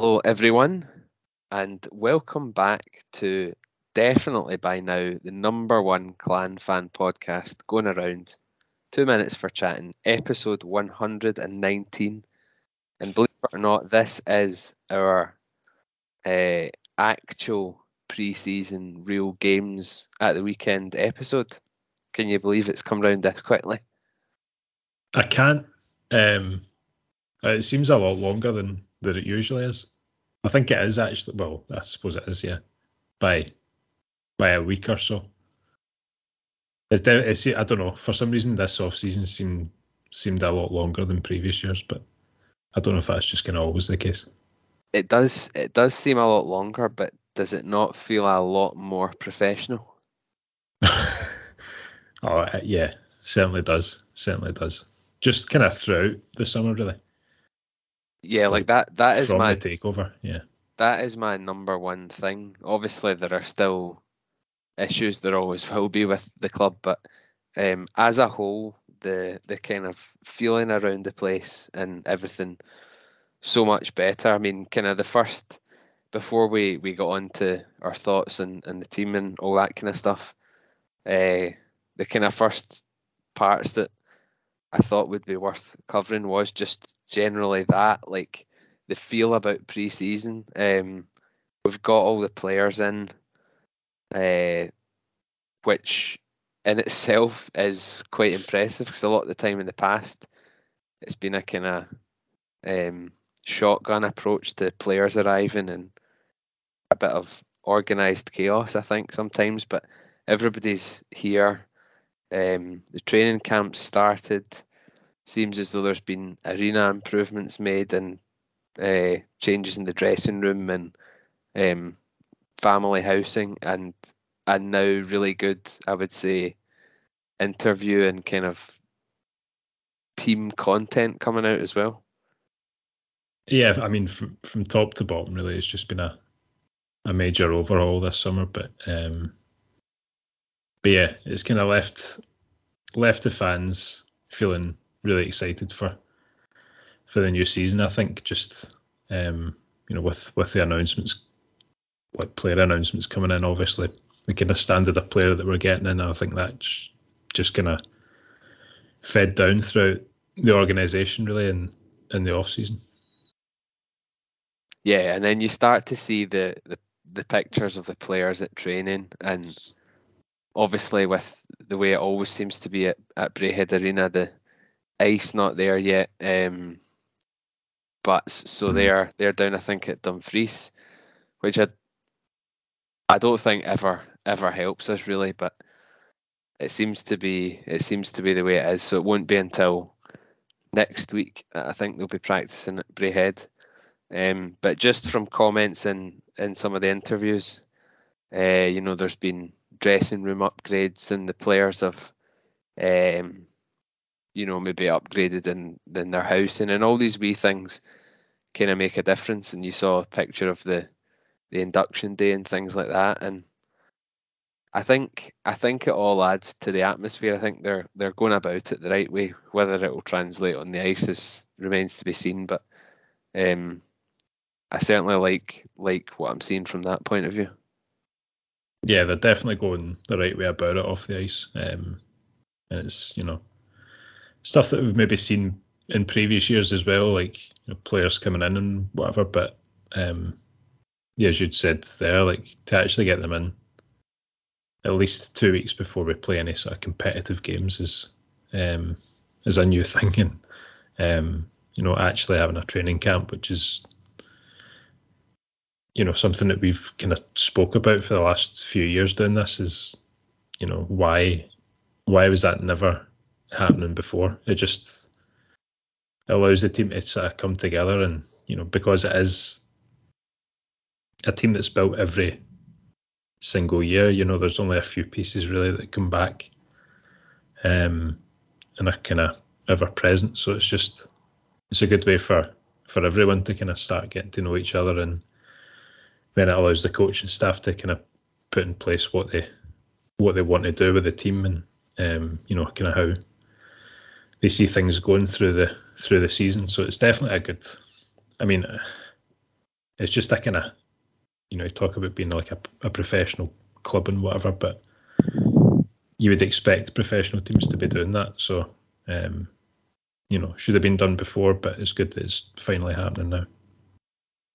Hello, everyone, and welcome back to definitely by now the number one clan fan podcast going around. Two minutes for chatting, episode 119. And believe it or not, this is our uh, actual pre season real games at the weekend episode. Can you believe it's come round this quickly? I can't. Um, it seems a lot longer than, than it usually is. I think it is actually. Well, I suppose it is. Yeah, by by a week or so. It's, it's I don't know. For some reason, this off season seemed seemed a lot longer than previous years, but I don't know if that's just kind of always the case. It does. It does seem a lot longer, but does it not feel a lot more professional? oh yeah, certainly does. Certainly does. Just kind of throughout the summer, really. Yeah, like, like that. That is my takeover. Yeah, that is my number one thing. Obviously, there are still issues. There always will be with the club, but um, as a whole, the the kind of feeling around the place and everything so much better. I mean, kind of the first before we we got on to our thoughts and, and the team and all that kind of stuff. Uh, the kind of first parts that I thought would be worth covering was just generally that, like the feel about pre-season. Um, we've got all the players in, uh, which in itself is quite impressive because a lot of the time in the past it's been a kind of um, shotgun approach to players arriving and a bit of organised chaos, I think sometimes. But everybody's here um, the training camp started. Seems as though there's been arena improvements made and uh, changes in the dressing room and um, family housing, and and now really good, I would say, interview and kind of team content coming out as well. Yeah, I mean, from from top to bottom, really, it's just been a a major overhaul this summer. But um, but yeah, it's kind of left left the fans feeling really excited for for the new season. I think just um, you know with with the announcements, like player announcements coming in, obviously the kind of standard of player that we're getting in. I think that's just kind of fed down throughout the organisation really in in the off season. Yeah, and then you start to see the, the the pictures of the players at training and obviously with the way it always seems to be at, at Braehead Arena, the ice not there yet. Um, but so mm-hmm. they're they're down, I think, at Dumfries, which I I don't think ever ever helps us really, but it seems to be it seems to be the way it is. So it won't be until next week. I think they'll be practicing at Braehead. Um, but just from comments in in some of the interviews, uh, you know, there's been dressing room upgrades and the players have, um, you know, maybe upgraded in, in their housing and all these wee things kind of make a difference. And you saw a picture of the the induction day and things like that. And I think I think it all adds to the atmosphere. I think they're they're going about it the right way. Whether it will translate on the ice is, remains to be seen. But um, I certainly like like what I'm seeing from that point of view yeah, they're definitely going the right way about it off the ice. Um, and it's you know stuff that we've maybe seen in previous years as well, like you know, players coming in and whatever. But um, yeah, as you'd said there, like to actually get them in at least two weeks before we play any sort of competitive games is um, is a new thing, and um, you know actually having a training camp, which is you know something that we've kind of spoke about for the last few years doing this is you know why why was that never happening before? It just allows the team to sort of come together and you know because it is a team that's built every single year you know there's only a few pieces really that come back um and are kind of ever present. So it's just it's a good way for for everyone to kind of start getting to know each other and then it allows the coaching staff to kind of put in place what they what they want to do with the team and um, you know kind of how they see things going through the through the season. So it's definitely a good. I mean, it's just a kind of you know talk about being like a, a professional club and whatever, but you would expect professional teams to be doing that. So um, you know should have been done before, but it's good that it's finally happening now.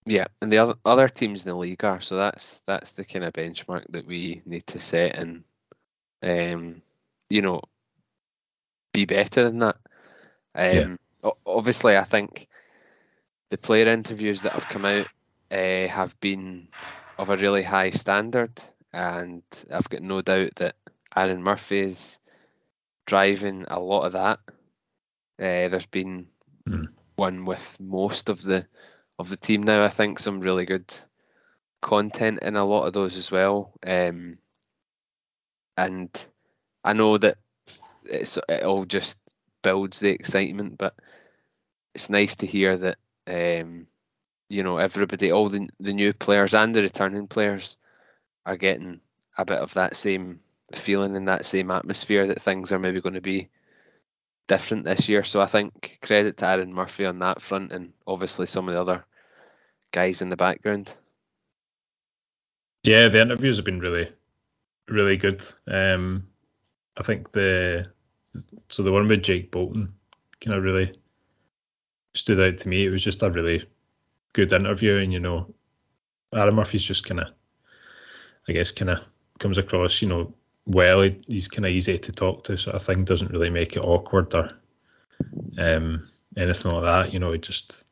Yeah, and the other other teams in the league are so that's that's the kind of benchmark that we need to set and um, you know be better than that. Um, yeah. Obviously, I think the player interviews that have come out uh, have been of a really high standard, and I've got no doubt that Aaron Murphy is driving a lot of that. Uh, there's been mm. one with most of the of the team now. I think some really good content in a lot of those as well. Um, and I know that it's it all just builds the excitement, but it's nice to hear that um, you know everybody, all the the new players and the returning players, are getting a bit of that same feeling in that same atmosphere that things are maybe going to be different this year. So I think credit to Aaron Murphy on that front, and obviously some of the other guys in the background. Yeah, the interviews have been really, really good. Um, I think the so the one with Jake Bolton kind of really stood out to me. It was just a really good interview, and you know, Aaron Murphy's just kind of, I guess, kind of comes across, you know, well. He's kind of easy to talk to, sort of thing. Doesn't really make it awkward or um, anything like that. You know, it just,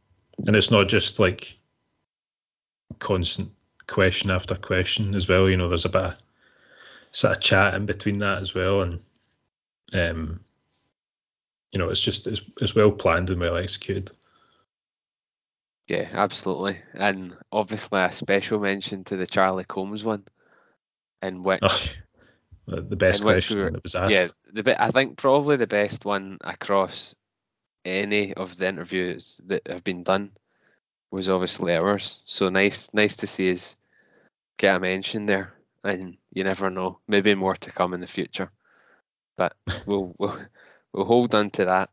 and it's not just like constant question after question as well. You know, there's a bit of sort of chat in between that as well, and um, you know, it's just it's, it's well planned and well executed. Yeah, absolutely, and obviously a special mention to the Charlie Combs one, in which oh, the best question we were, that was asked. Yeah, the I think probably the best one across any of the interviews that have been done was obviously ours. So nice, nice to see us get a mention there, and you never know, maybe more to come in the future. But we'll we'll, we'll hold on to that.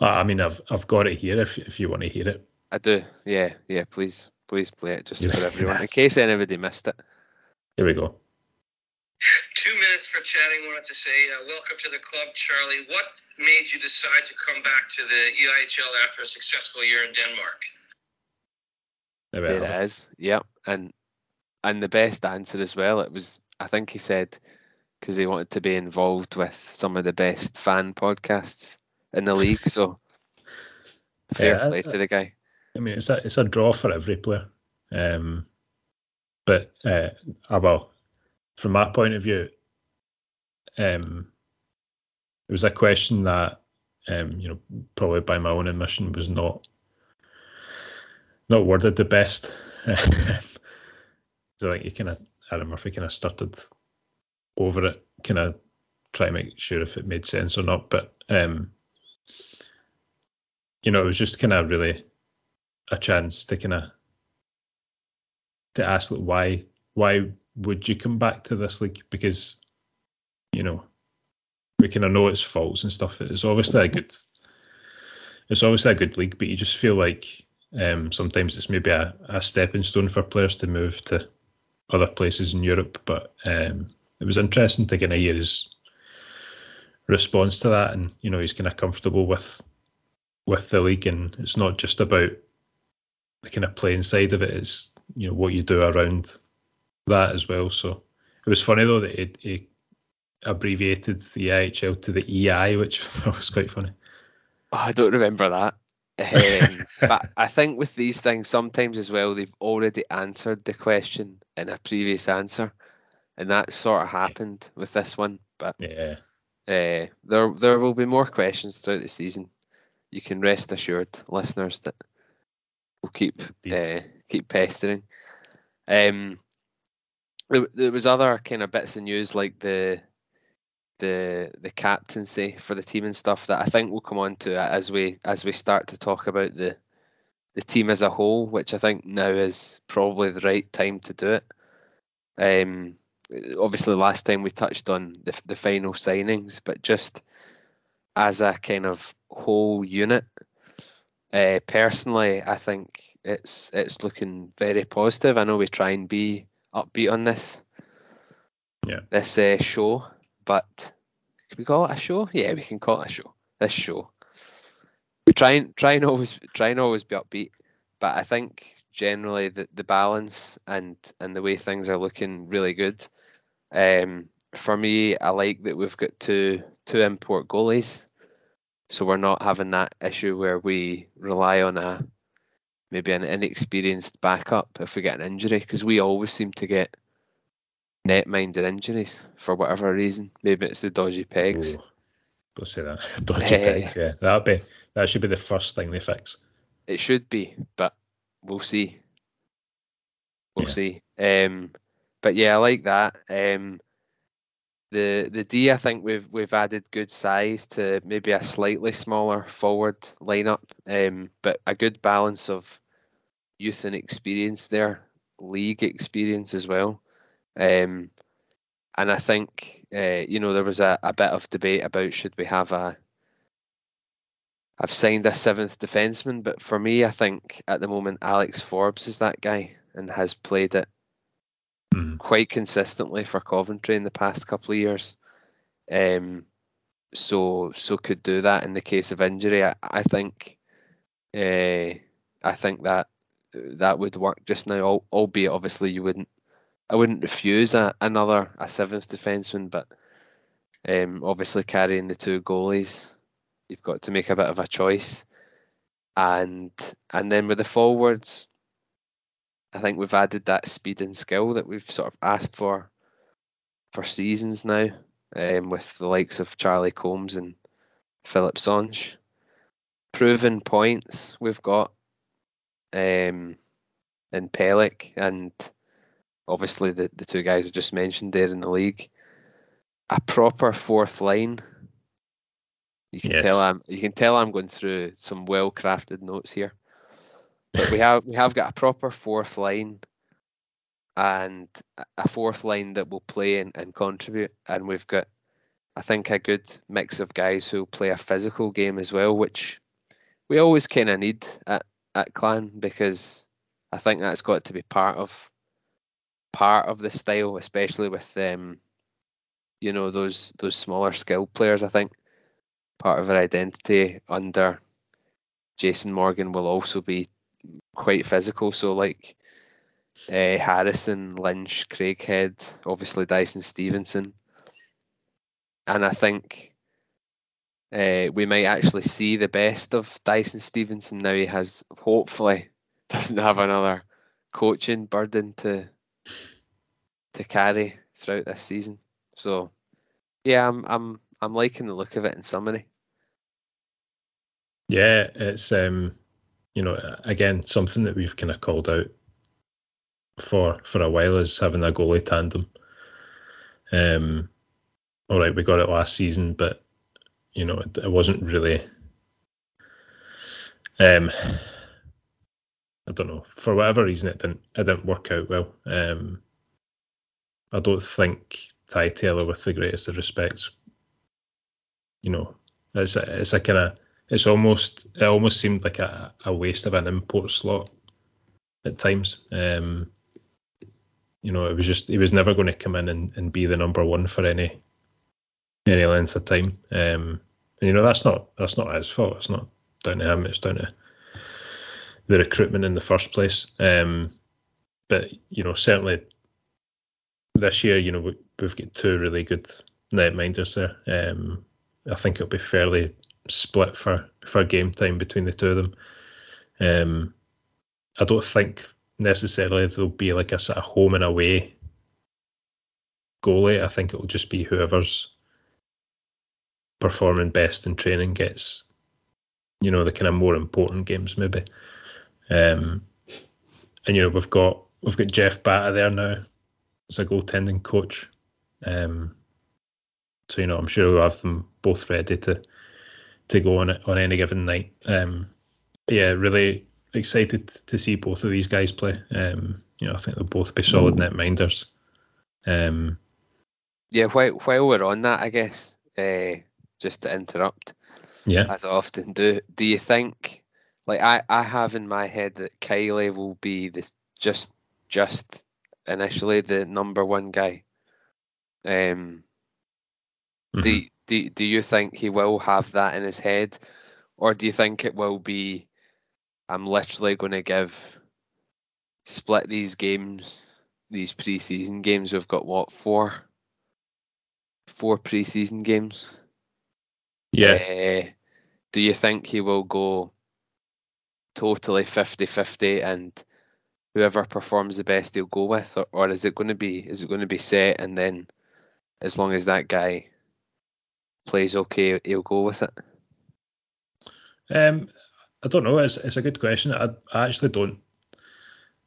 I mean, I've I've got it here if if you want to hear it. I do. Yeah, yeah. Please, please play it just for everyone in case anybody missed it. Here we go. Two minutes for chatting. Wanted to say uh, welcome to the club, Charlie. What made you decide to come back to the EIHL after a successful year in Denmark? There it is. Yep, and and the best answer as well. It was. I think he said because he wanted to be involved with some of the best fan podcasts in the league. So fair yeah, play to the guy. I mean, it's a it's a draw for every player. Um, but uh, well, from my point of view, um, it was a question that um, you know probably by my own admission was not not worded the best. so like you kind of Adam Murphy kind of started over it, kind of try to make sure if it made sense or not. But um, you know, it was just kind of really a chance to kind of to ask like, why why would you come back to this league? Because you know we kind of know its faults and stuff. It's obviously a good it's obviously a good league, but you just feel like um, sometimes it's maybe a, a stepping stone for players to move to other places in Europe. But um, it was interesting to kind of hear his response to that, and you know he's kind of comfortable with with the league, and it's not just about the kind of playing side of it; it's you know what you do around that as well. So it was funny though that he abbreviated the EIHL to the EI, which was quite funny. Oh, I don't remember that. Um, but I think with these things, sometimes as well, they've already answered the question in a previous answer, and that sort of happened with this one. But yeah, uh, there there will be more questions throughout the season. You can rest assured, listeners, that we'll keep uh, keep pestering. Um, there, there was other kind of bits of news like the the the captaincy for the team and stuff that I think we'll come on to as we as we start to talk about the the team as a whole, which I think now is probably the right time to do it. Um, obviously, last time we touched on the the final signings, but just as a kind of whole unit, uh, personally, I think it's it's looking very positive. I know we try and be upbeat on this. Yeah. This uh, show, but can we call it a show? Yeah, we can call it a show. This show. We try and try and always try and always be upbeat, but I think generally the, the balance and and the way things are looking really good. Um, for me, I like that we've got two two import goalies, so we're not having that issue where we rely on a maybe an inexperienced backup if we get an injury because we always seem to get net-minded injuries for whatever reason. Maybe it's the dodgy pegs. Ooh, don't say that. Dodgy pegs. Yeah, that be that should be the first thing they fix. It should be, but we'll see. We'll Yeah. see. Um, but yeah, I like that. Um, the the D, I think we've we've added good size to maybe a slightly smaller forward lineup, um, but a good balance of youth and experience there, league experience as well. Um, and I think uh, you know there was a, a bit of debate about should we have a I've signed a seventh defenseman, but for me, I think at the moment Alex Forbes is that guy and has played it Mhm. quite consistently for Coventry in the past couple of years. Um, so so could do that in the case of injury. I, I think, uh, I think that that would work just now. Albeit obviously you wouldn't, I wouldn't refuse a, another a seventh defenseman, but um, obviously carrying the two goalies, you've got to make a bit of a choice. And and then with the forwards, I think we've added that speed and skill that we've sort of asked for for seasons now, um, with the likes of Charlie Combs and Philip Songe. Proven points we've got um, in Pelech and obviously the, the two guys I just mentioned there in the league. A proper fourth line. You can Yes. tell I'm you can tell I'm going through some well crafted notes here. But we have we have got a proper fourth line and a- fourth line that will play and, and contribute and we've got I think a good mix of guys who play a physical game as well, which we always kind of need at, at Clan because I think that's got to be part of part of the style, especially with um, you know those those smaller skilled players. I think part of their identity under Jason Morgan will also be quite physical. So like uh, Harrison, Lynch, Craighead, obviously Dyson Stevenson, and I think uh, we might actually see the best of Dyson Stevenson now. He has hopefully doesn't have another coaching burden to to carry throughout this season. So yeah, I'm I'm I'm liking the look of it in summary. Yeah, it's um, you know, again something that we've kind of called out for for a while is having a goalie tandem. Um, all right, we got it last season, but you know, it, it wasn't really. Um, I don't know. For whatever reason, it didn't it didn't work out well. Um, I don't think Ty Taylor, with the greatest of respects, you know, it's a, it's a kind of it's almost it almost seemed like a, a waste of an import slot at times. Um, you know, it was just he was never going to come in and, and be the number one for any any length of time. Um, and you know that's not that's not his fault. It's not down to him. It's down to the recruitment in the first place. Um, but you know, certainly this year, you know, we, we've got two really good netminders there. Um, I think it'll be fairly split for for game time between the two of them. Um, I don't think necessarily there'll be like a sort of home and away goalie. I think it'll just be whoever's performing best in training gets, you know, the kind of more important games maybe. Um, and you know we've got we've got Jeff Batta there now as a goaltending coach. Um, so you know I'm sure we'll have them both ready to to go on on any given night. Um, yeah, really excited to see both of these guys play. Um, you know, I think they'll both be solid netminders. Um, Yeah, while while we're on that, I guess uh, just to interrupt, yeah, as I often do, do you think like I, I have in my head that Kiley will be this just just initially the number one guy. Um, Mhm. do do do you think he will have that in his head, or do you think it will be? I'm literally going to give split these games, these preseason games. We've got what four, four preseason games. yeah, Uh, do you think he will go totally 50-50 and whoever performs the best he'll go with or, or is it going to be is it going to be set and then as long as that guy plays okay he'll go with it Um, I don't know. It's, it's a good question. I, I actually don't.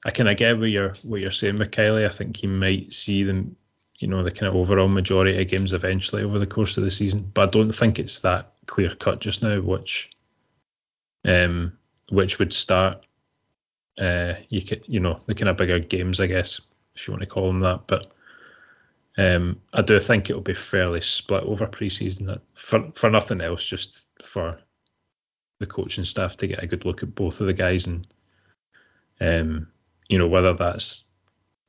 I kind of get what you're what you're saying with. I think he might see them, you know, the kind of overall majority of games eventually over the course of the season. But I don't think it's that clear cut just now. Which, um, which would start. Uh, you could, you know, the kind of bigger games, I guess, if you want to call them that. But um, I do think it'll be fairly split over preseason. For for nothing else, just for the coaching staff to get a good look at both of the guys and um, you know whether that's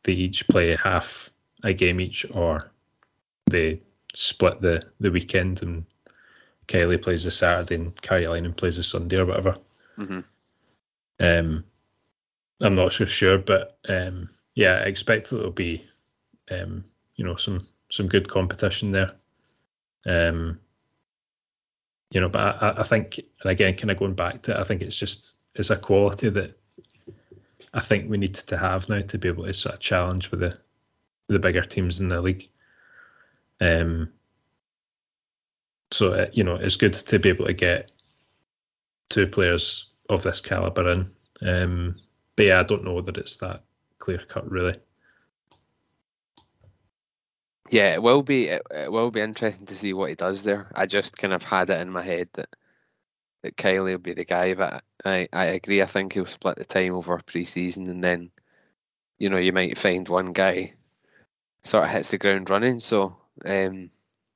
they each play half a game each or they split the the weekend and Kylie plays the Saturday and Caroline plays the Sunday or whatever. Mhm. Um, I'm not so sure, but um, yeah, I expect that there'll be um, you know some some good competition there. Um, you know, but I, I think, and again, kind of going back to it, I think it's just it's a quality that I think we need to have now to be able to sort of challenge with the the bigger teams in the league. Um, so uh, you know, it's good to be able to get two players of this caliber in. Um, but yeah, I don't know that it's that clear cut really. yeah it will be it, will be interesting to see what he does there I just kind of had it in my head that that Kylie will be the guy but I, I agree I think he'll split the time over pre-season and then you know you might find one guy sort of hits the ground running so um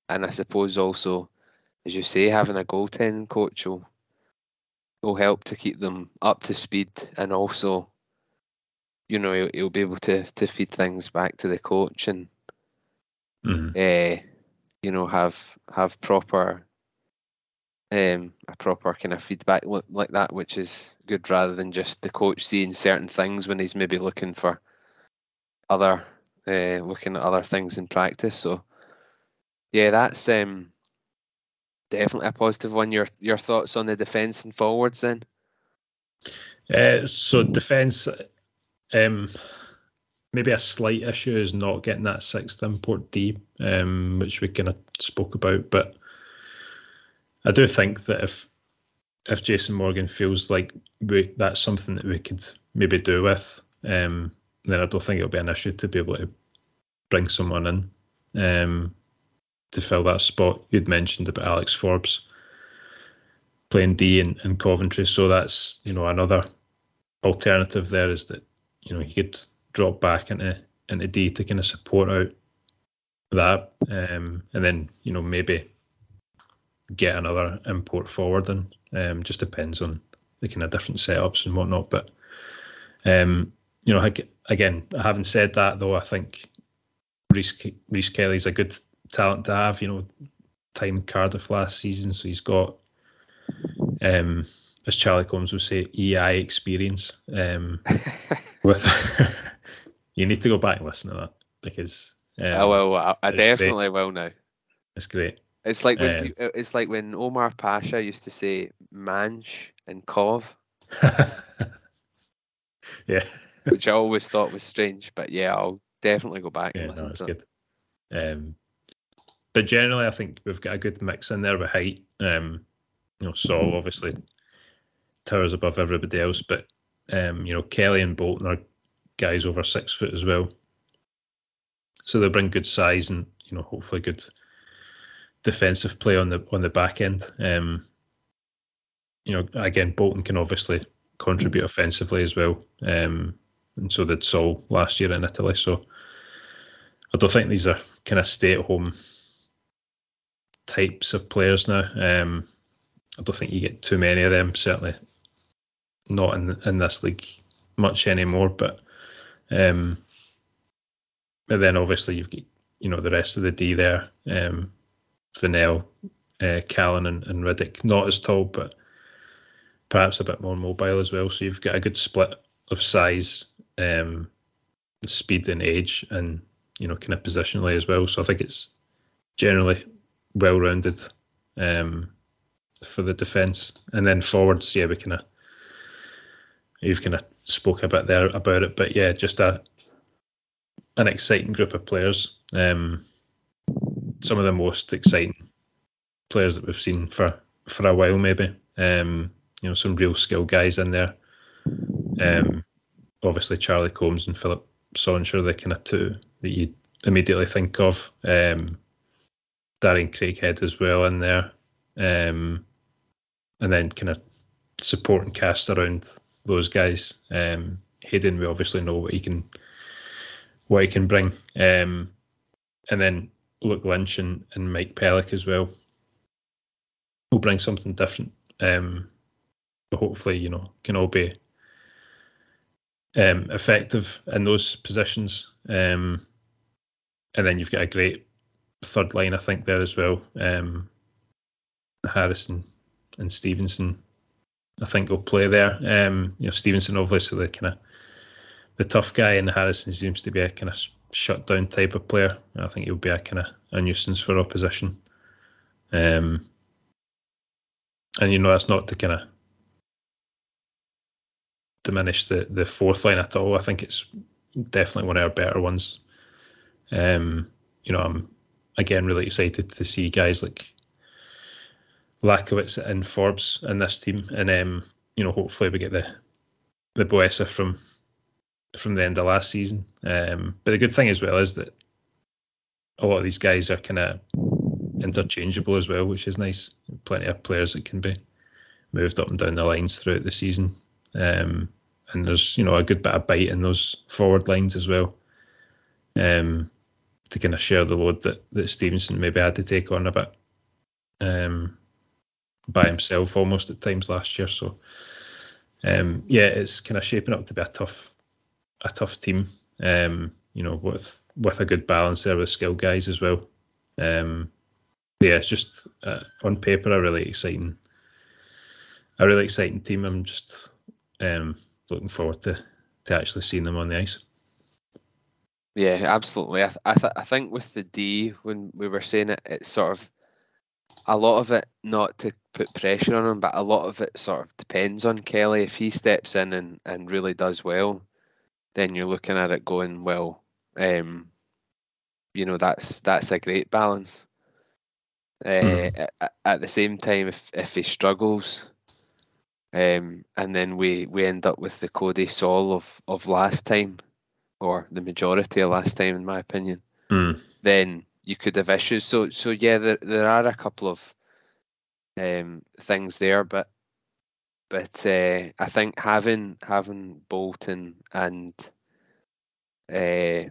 and I suppose also as you say having a goaltending coach will will help to keep them up to speed and also you know he'll, he'll be able to to feed things back to the coach and Mhm. uh, you know, have have proper um, a proper kind of feedback look like that, which is good rather than just the coach seeing certain things when he's maybe looking for other uh, looking at other things in practice. So yeah, that's um, definitely a positive one. Your your thoughts on the defence and forwards then? Uh, so defence, um, maybe a slight issue is not getting that sixth import D, um, which we kind of spoke about. But I do think that if if Jason Morgan feels like we, that's something that we could maybe do with, um, then I don't think it'll be an issue to be able to bring someone in um, to fill that spot. You'd mentioned about Alex Forbes playing D in, in Coventry, so that's you know another alternative there is that you know he could drop back into into D to kind of support out that, um, and then you know maybe get another import forward and um, just depends on the kind of different setups and whatnot. But um, you know, ag- again, having said that though, I think Reese Reese Kelly's a good talent to have. You know, time Cardiff last season, so he's got um, as Charlie Combs would say, EI experience. Um, with you need to go back and listen to that because um, oh well, I, I it's great. definitely will now. it's great. It's like when Uh, pe- it's like when Omar Pasha used to say Manch and Cov, yeah, which I always thought was strange. But yeah, I'll definitely go back yeah, and listen no, it's to good. Um, but generally, I think we've got a good mix in there with height. Um, you know, Saul obviously towers above everybody else, but um, you know, Kelly and Bolton are guys over six foot as well. So they bring good size and you know, hopefully good defensive play on the on the back end. Um, you know, again, Bolton can obviously contribute offensively as well, um, and so did Saul last year in Italy. So I don't think these are kind of stay at home types of players now. Um, I don't think you get too many of them. Certainly, not in in this league much anymore. But um, then obviously you've got you know the rest of the D there, um, Vinnell, uh, Callan, and, and Reddick, not as tall, but perhaps a bit more mobile as well. So you've got a good split of size, um, speed, and age, and you know kind of positionally as well. So I think it's generally well rounded um, for the defence, and then forwards, yeah, we kind of you've kind of spoke a bit there about it, but yeah, just a an exciting group of players. Um, some of the most exciting players that we've seen for for a while, maybe. Um, you know, some real skill guys in there. Um, obviously Charlie Combs and Philip Sonshaw, the kind of two that you immediately think of. Um, Darren Craighead as well in there. Um, and then kind of support and cast around those guys. Um, Hayden, we obviously know what he can what he can bring. Um, and then Luke Lynch and, and Mike Pelech as well will bring something different. Um, but hopefully, you know, can all be um, effective in those positions. Um, and then you've got a great third line, I think, there as well. Um, Harrison and Stevenson, I think, will play there. Um, you know, Stevenson obviously the kind of the tough guy, and Harrison seems to be a kind of shut down type of player. I think he'll be a kind of a nuisance for opposition. Um, and you know that's not to kind of diminish the the fourth line at all. I think it's definitely one of our better ones. Um, you know, I'm again really excited to see guys like Lachowicz and Forbes in this team, and um, you know, hopefully we get the the Boesa from from the end of last season. Um, but the good thing as well is that a lot of these guys are kind of interchangeable as well, which is nice. Plenty of players that can be moved up and down the lines throughout the season. Um, and there's you know a good bit of bite in those forward lines as well. Um, to kind of share the load that, that Stevenson maybe had to take on a bit um, by himself almost at times last year. So um, yeah, it's kind of shaping up to be a tough a tough team. Um, you know, with with a good balance there with skill guys as well. Um, yeah, it's just uh, on paper a really exciting, a really exciting team. I'm just um, looking forward to to actually seeing them on the ice. Yeah, absolutely. I th- I, th- I think with the D when we were saying it, it's sort of a lot of it not to put pressure on him, but a lot of it sort of depends on Kelly. If he steps in and, and really does well, then you're looking at it going, well, um, you know, that's that's a great balance. Uh, mm. at, at, the same time, if if he struggles, um, and then we we end up with the Cody Saul of of last time, or the majority of last time, in my opinion, mm. then you could have issues. So so yeah, there there are a couple of um, things there, but but uh, I think having having Bolton and uh,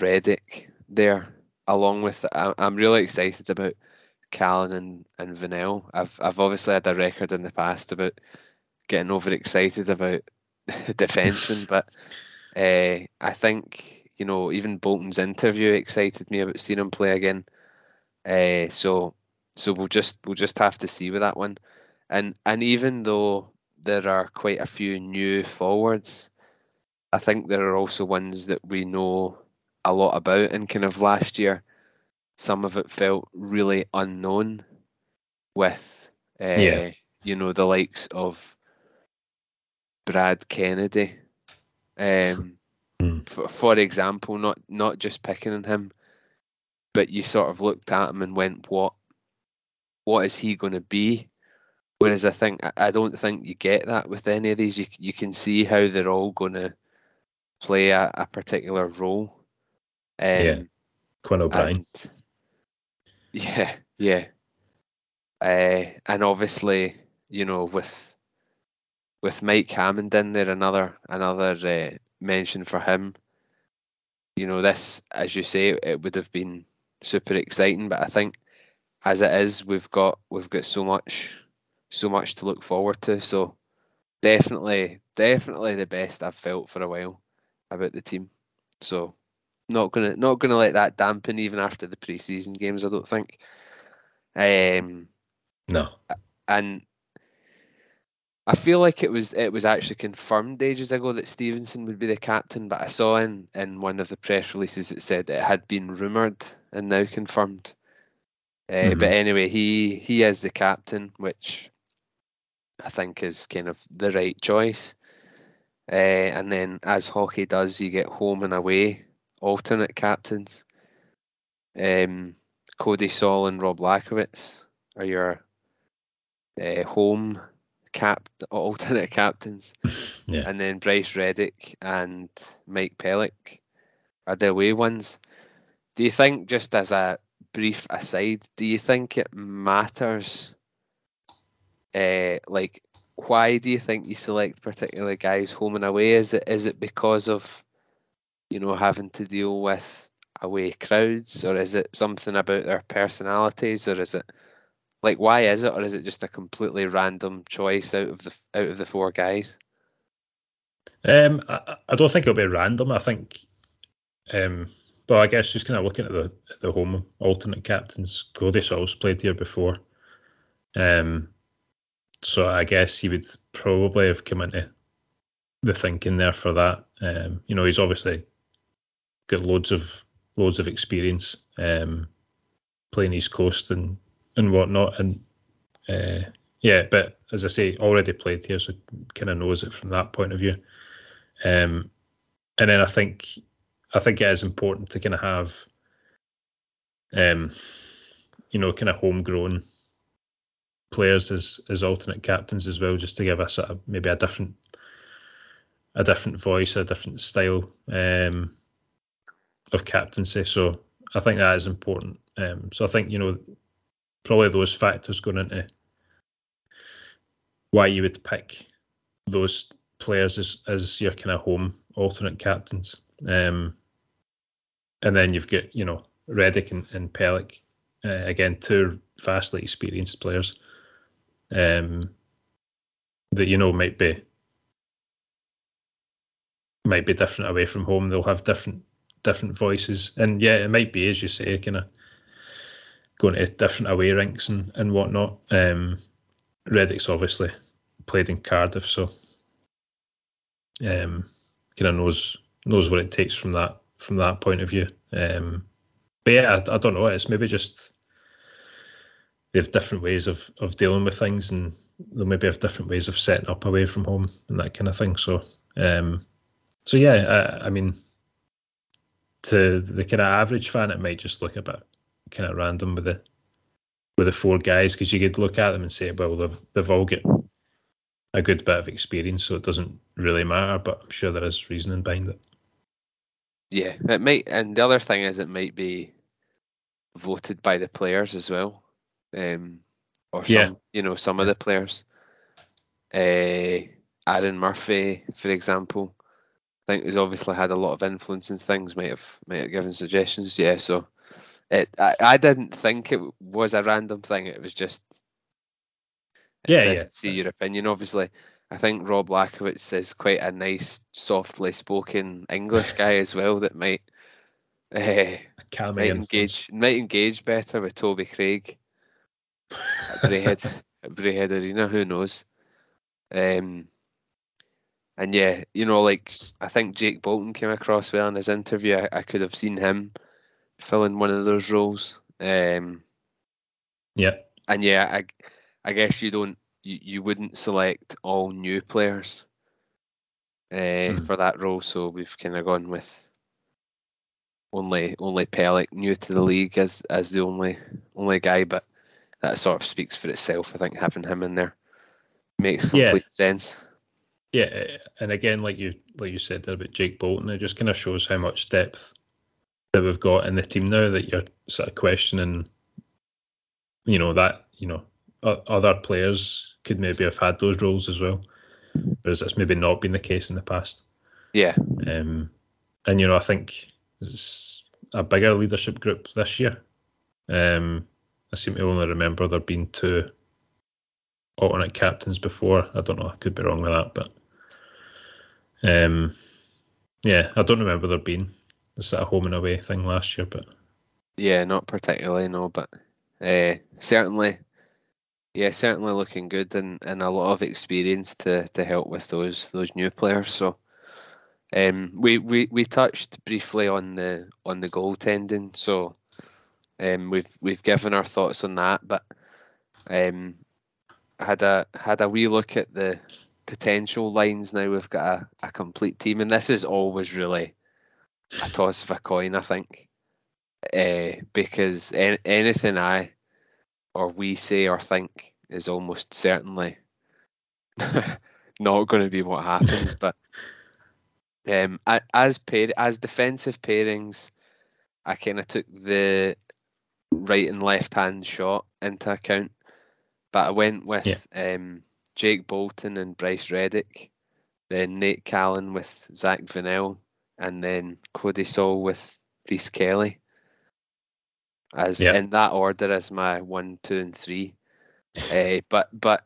Reddick there, along with I, am really excited about Callan and and Vinnell. I've I've obviously had a record in the past about getting overexcited about defensemen, but uh, I think you know even Bolton's interview excited me about seeing him play again. Uh, so so we'll just we'll just have to see with that one. And and even though there are quite a few new forwards, I think there are also ones that we know a lot about. And kind of last year, some of it felt really unknown with uh, yeah. you know the likes of Brad Kennedy um, mm. for, for example, not not just picking on him, but you sort of looked at him and went, "What, what is he going to be?" Whereas I think I don't think you get that with any of these. You you can see how they're all going to play a, a particular role. Um, yeah, Quinn O'Brien. And, yeah, yeah, uh, and obviously, you know, with with Mike Hammond in there, another another uh, mention for him. You know, this, as you say, it would have been super exciting, but I think as it is, we've got we've got so much so much to look forward to. So definitely, definitely the best I've felt for a while about the team. So not gonna not gonna let that dampen even after the preseason games. I don't think. Um, no. And I feel like it was it was actually confirmed ages ago that Stevenson would be the captain, but I saw in in one of the press releases it said it had been rumored and now confirmed. Uh, mm-hmm. But anyway, he he is the captain, which I think is kind of the right choice. Uh, and then, as hockey does, you get home and away alternate captains. Um, Cody Saul and Rob Lachowicz are your uh, home cap alternate captains, yeah. and then Bryce Reddick and Mike Pelech are the away ones. Do you think, just as a brief aside, do you think it matters? Uh, like, why do you think you select particular guys home and away? Is it is it because of you know having to deal with away crowds, or is it something about their personalities, or is it like why is it, or is it just a completely random choice out of the out of the four guys? Um, I, I don't think it'll be random. I think, um, but I guess just kind of looking at the the home alternate captains, Cody Saul's played here before, um, so I guess he would probably have come into the thinking there for that. Um, you know, he's obviously got loads of loads of experience um, playing East Coast and and whatnot. And uh, yeah, but as I say, already played here, so kind of knows it from that point of view. Um, and then I think I think it is important to kind of have, um, you know, kind of homegrown players as as alternate captains as well, just to give us a, maybe a different a different voice, a different style um, of captaincy. So I think that is important. Um, so I think you know probably those factors going into why you would pick those players as, as your kind of home alternate captains. Um, and then you've got, you know, Reddick and, and Pelech, uh, again, two vastly experienced players um, that, you know, might be might be different away from home. They'll have different different voices. And yeah, it might be, as you say, kind of going to different away rinks and, and whatnot. Um, Reddick's obviously played in Cardiff, so um, kind of knows knows what it takes from that from that point of view. Um, but yeah, I, I, don't know. It's maybe just they have different ways of of dealing with things, and they'll maybe have different ways of setting up away from home and that kind of thing. So, um, so yeah, I, I mean, to the kind of average fan, it might just look a bit kind of random with the with the four guys because you could look at them and say, well, they've they've all got a good bit of experience, so it doesn't really matter. But I'm sure there is reasoning behind it. Yeah, it might, and the other thing is it might be voted by the players as well, um, or some, yeah. you know, some of the players. Uh, Aaron Murphy, for example, I think has obviously had a lot of influence in things. Might have might have given suggestions. Yeah, so it I, I didn't think it was a random thing. It was just yeah, yeah. see your opinion. Obviously, I think Rob Lachowicz is quite a nice, softly spoken English guy as well. That might uh, might engage might engage better with Toby Craig at Braehead Arena. Who knows? Um, and yeah, you know, like I think Jake Bolton came across well in his interview. I, I could have seen him filling one of those roles. Um, yeah. And yeah, I, I guess you don't, you, you wouldn't select all new players uh, mm. for that role. So we've kind of gone with only only Pelech new to the league as as the only only guy, but that sort of speaks for itself. I think having him in there makes complete yeah. sense. Yeah, and again, like you like you said there about Jake Bolton, it just kind of shows how much depth that we've got in the team now that you're sort of questioning, you know, that, you know, other players could maybe have had those roles as well, whereas that's maybe not been the case in the past. Yeah. Um, and, you know, I think it's a bigger leadership group this year. Um, I seem to only remember there being two alternate captains before. I don't know. I could be wrong with that, but um, yeah, I don't remember there being sort of home and away thing last year, but yeah, not particularly, no, but uh, certainly, yeah, certainly looking good and, and a lot of experience to, to help with those those new players. So, um, we, we, we touched briefly on the on the goaltending, so um, we've we've given our thoughts on that, but um, had a had a wee look at the potential lines. Now we've got a, a complete team, and this is always really a toss of a coin, I think, uh, because any, anything I or we say or think is almost certainly not going to be what happens. but um, as pair as defensive pairings, I kind of took the right and left hand shot into account, but I went with yeah. um, Jake Bolton and Bryce Reddick, then Nate Callan with Zach Vinnell, and then Cody Saul with Rhys Kelly. As yep. in that order as my one, two, and three. uh, but but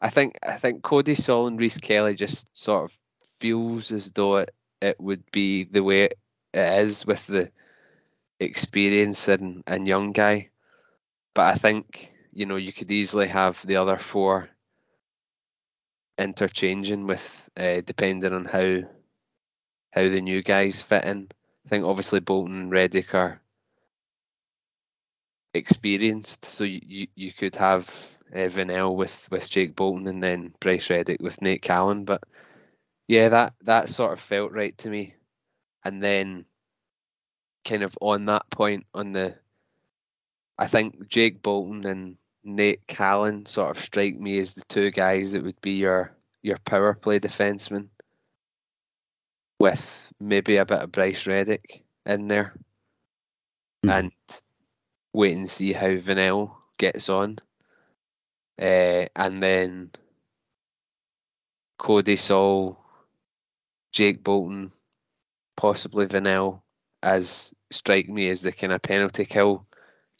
I think I think Cody Saul and Rhys Kelly just sort of feels as though it, it would be the way it is with the experience and, and young guy. But I think, you know, you could easily have the other four interchanging with uh, depending on how how the new guys fit in. I think obviously Bolton and Reddick are experienced, so you, you, could have uh, Vinnell with, with Jake Bolton and then Bryce Reddick with Nate Callan. But yeah, that, that sort of felt right to me. And then kind of on that point on the I think Jake Bolton and Nate Callan sort of strike me as the two guys that would be your your power play defenseman with maybe a bit of Bryce Reddick in there. Mm. And wait and see how Vinnell gets on. Uh, and then Cody Saul, Jake Bolton, possibly Vinnell, as strike me as the kind of penalty kill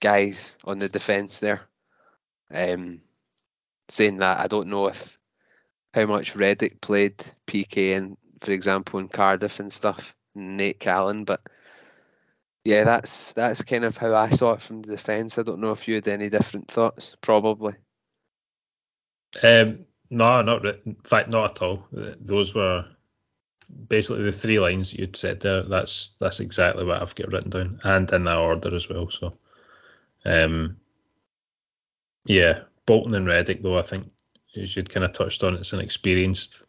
guys on the defence there. Um, saying that, I don't know if how much Reddick played PK and for example in Cardiff and stuff, Nate Callan, but yeah, that's that's kind of how I saw it from the defence. I don't know if you had any different thoughts. Probably. Um, no, not in fact, not at all. Those were basically the three lines you'd said there. That's that's exactly what I've got written down, and in that order as well. So, um, yeah, Bolton and Reddick, though I think as you'd kind of touched on, it's an experienced,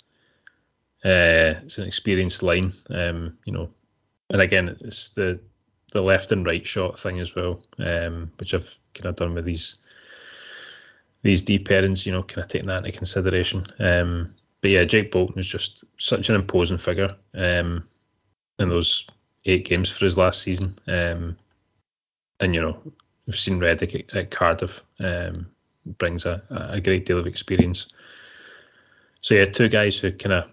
uh, it's an experienced line. Um, you know, and again, it's the the left and right shot thing as well, um, which I've kind of done with these these deep pairings. You know, kind of taking that into consideration. Um, but yeah, Jake Bolton is just such an imposing figure um, in those eight games for his last season. Um, and you know, we've seen Reddick at, Cardiff um, brings a, a great deal of experience. So yeah, two guys who kind of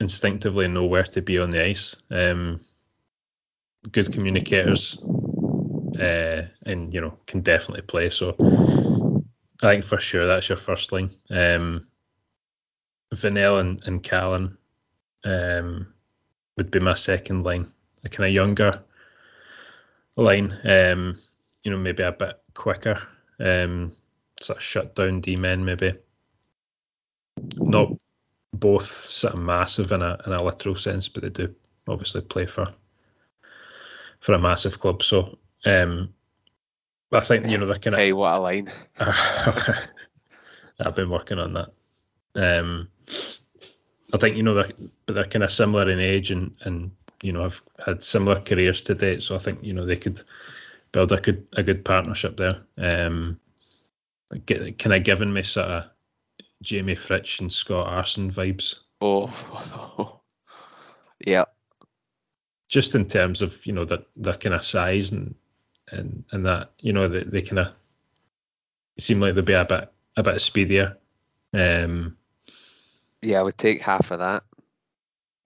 instinctively know where to be on the ice. Um, good communicators, uh, and you know can definitely play. So I think for sure that's your first line. Um, Vinnell and, and Callan um, would be my second line. A kind of younger line, um, you know, maybe a bit quicker, um, sort of shut down D men, maybe. Not both sort of massive in a in a literal sense, but they do obviously play for for a massive club. So um, I think you know they're kind of. Hey, what a line! I've been working on that. Um, I think you know they're but they're kind of similar in age and and you know have had similar careers to date, so I think you know they could build a good a good partnership there. Um, get, kind of giving me sort of Jamie Fritsch and Scott Arson vibes. Oh, yeah. Just in terms of you know that their kind of size and and and that you know they, they kind of seem like they'll be a bit a bit speedier. Um, yeah, I would take half of that.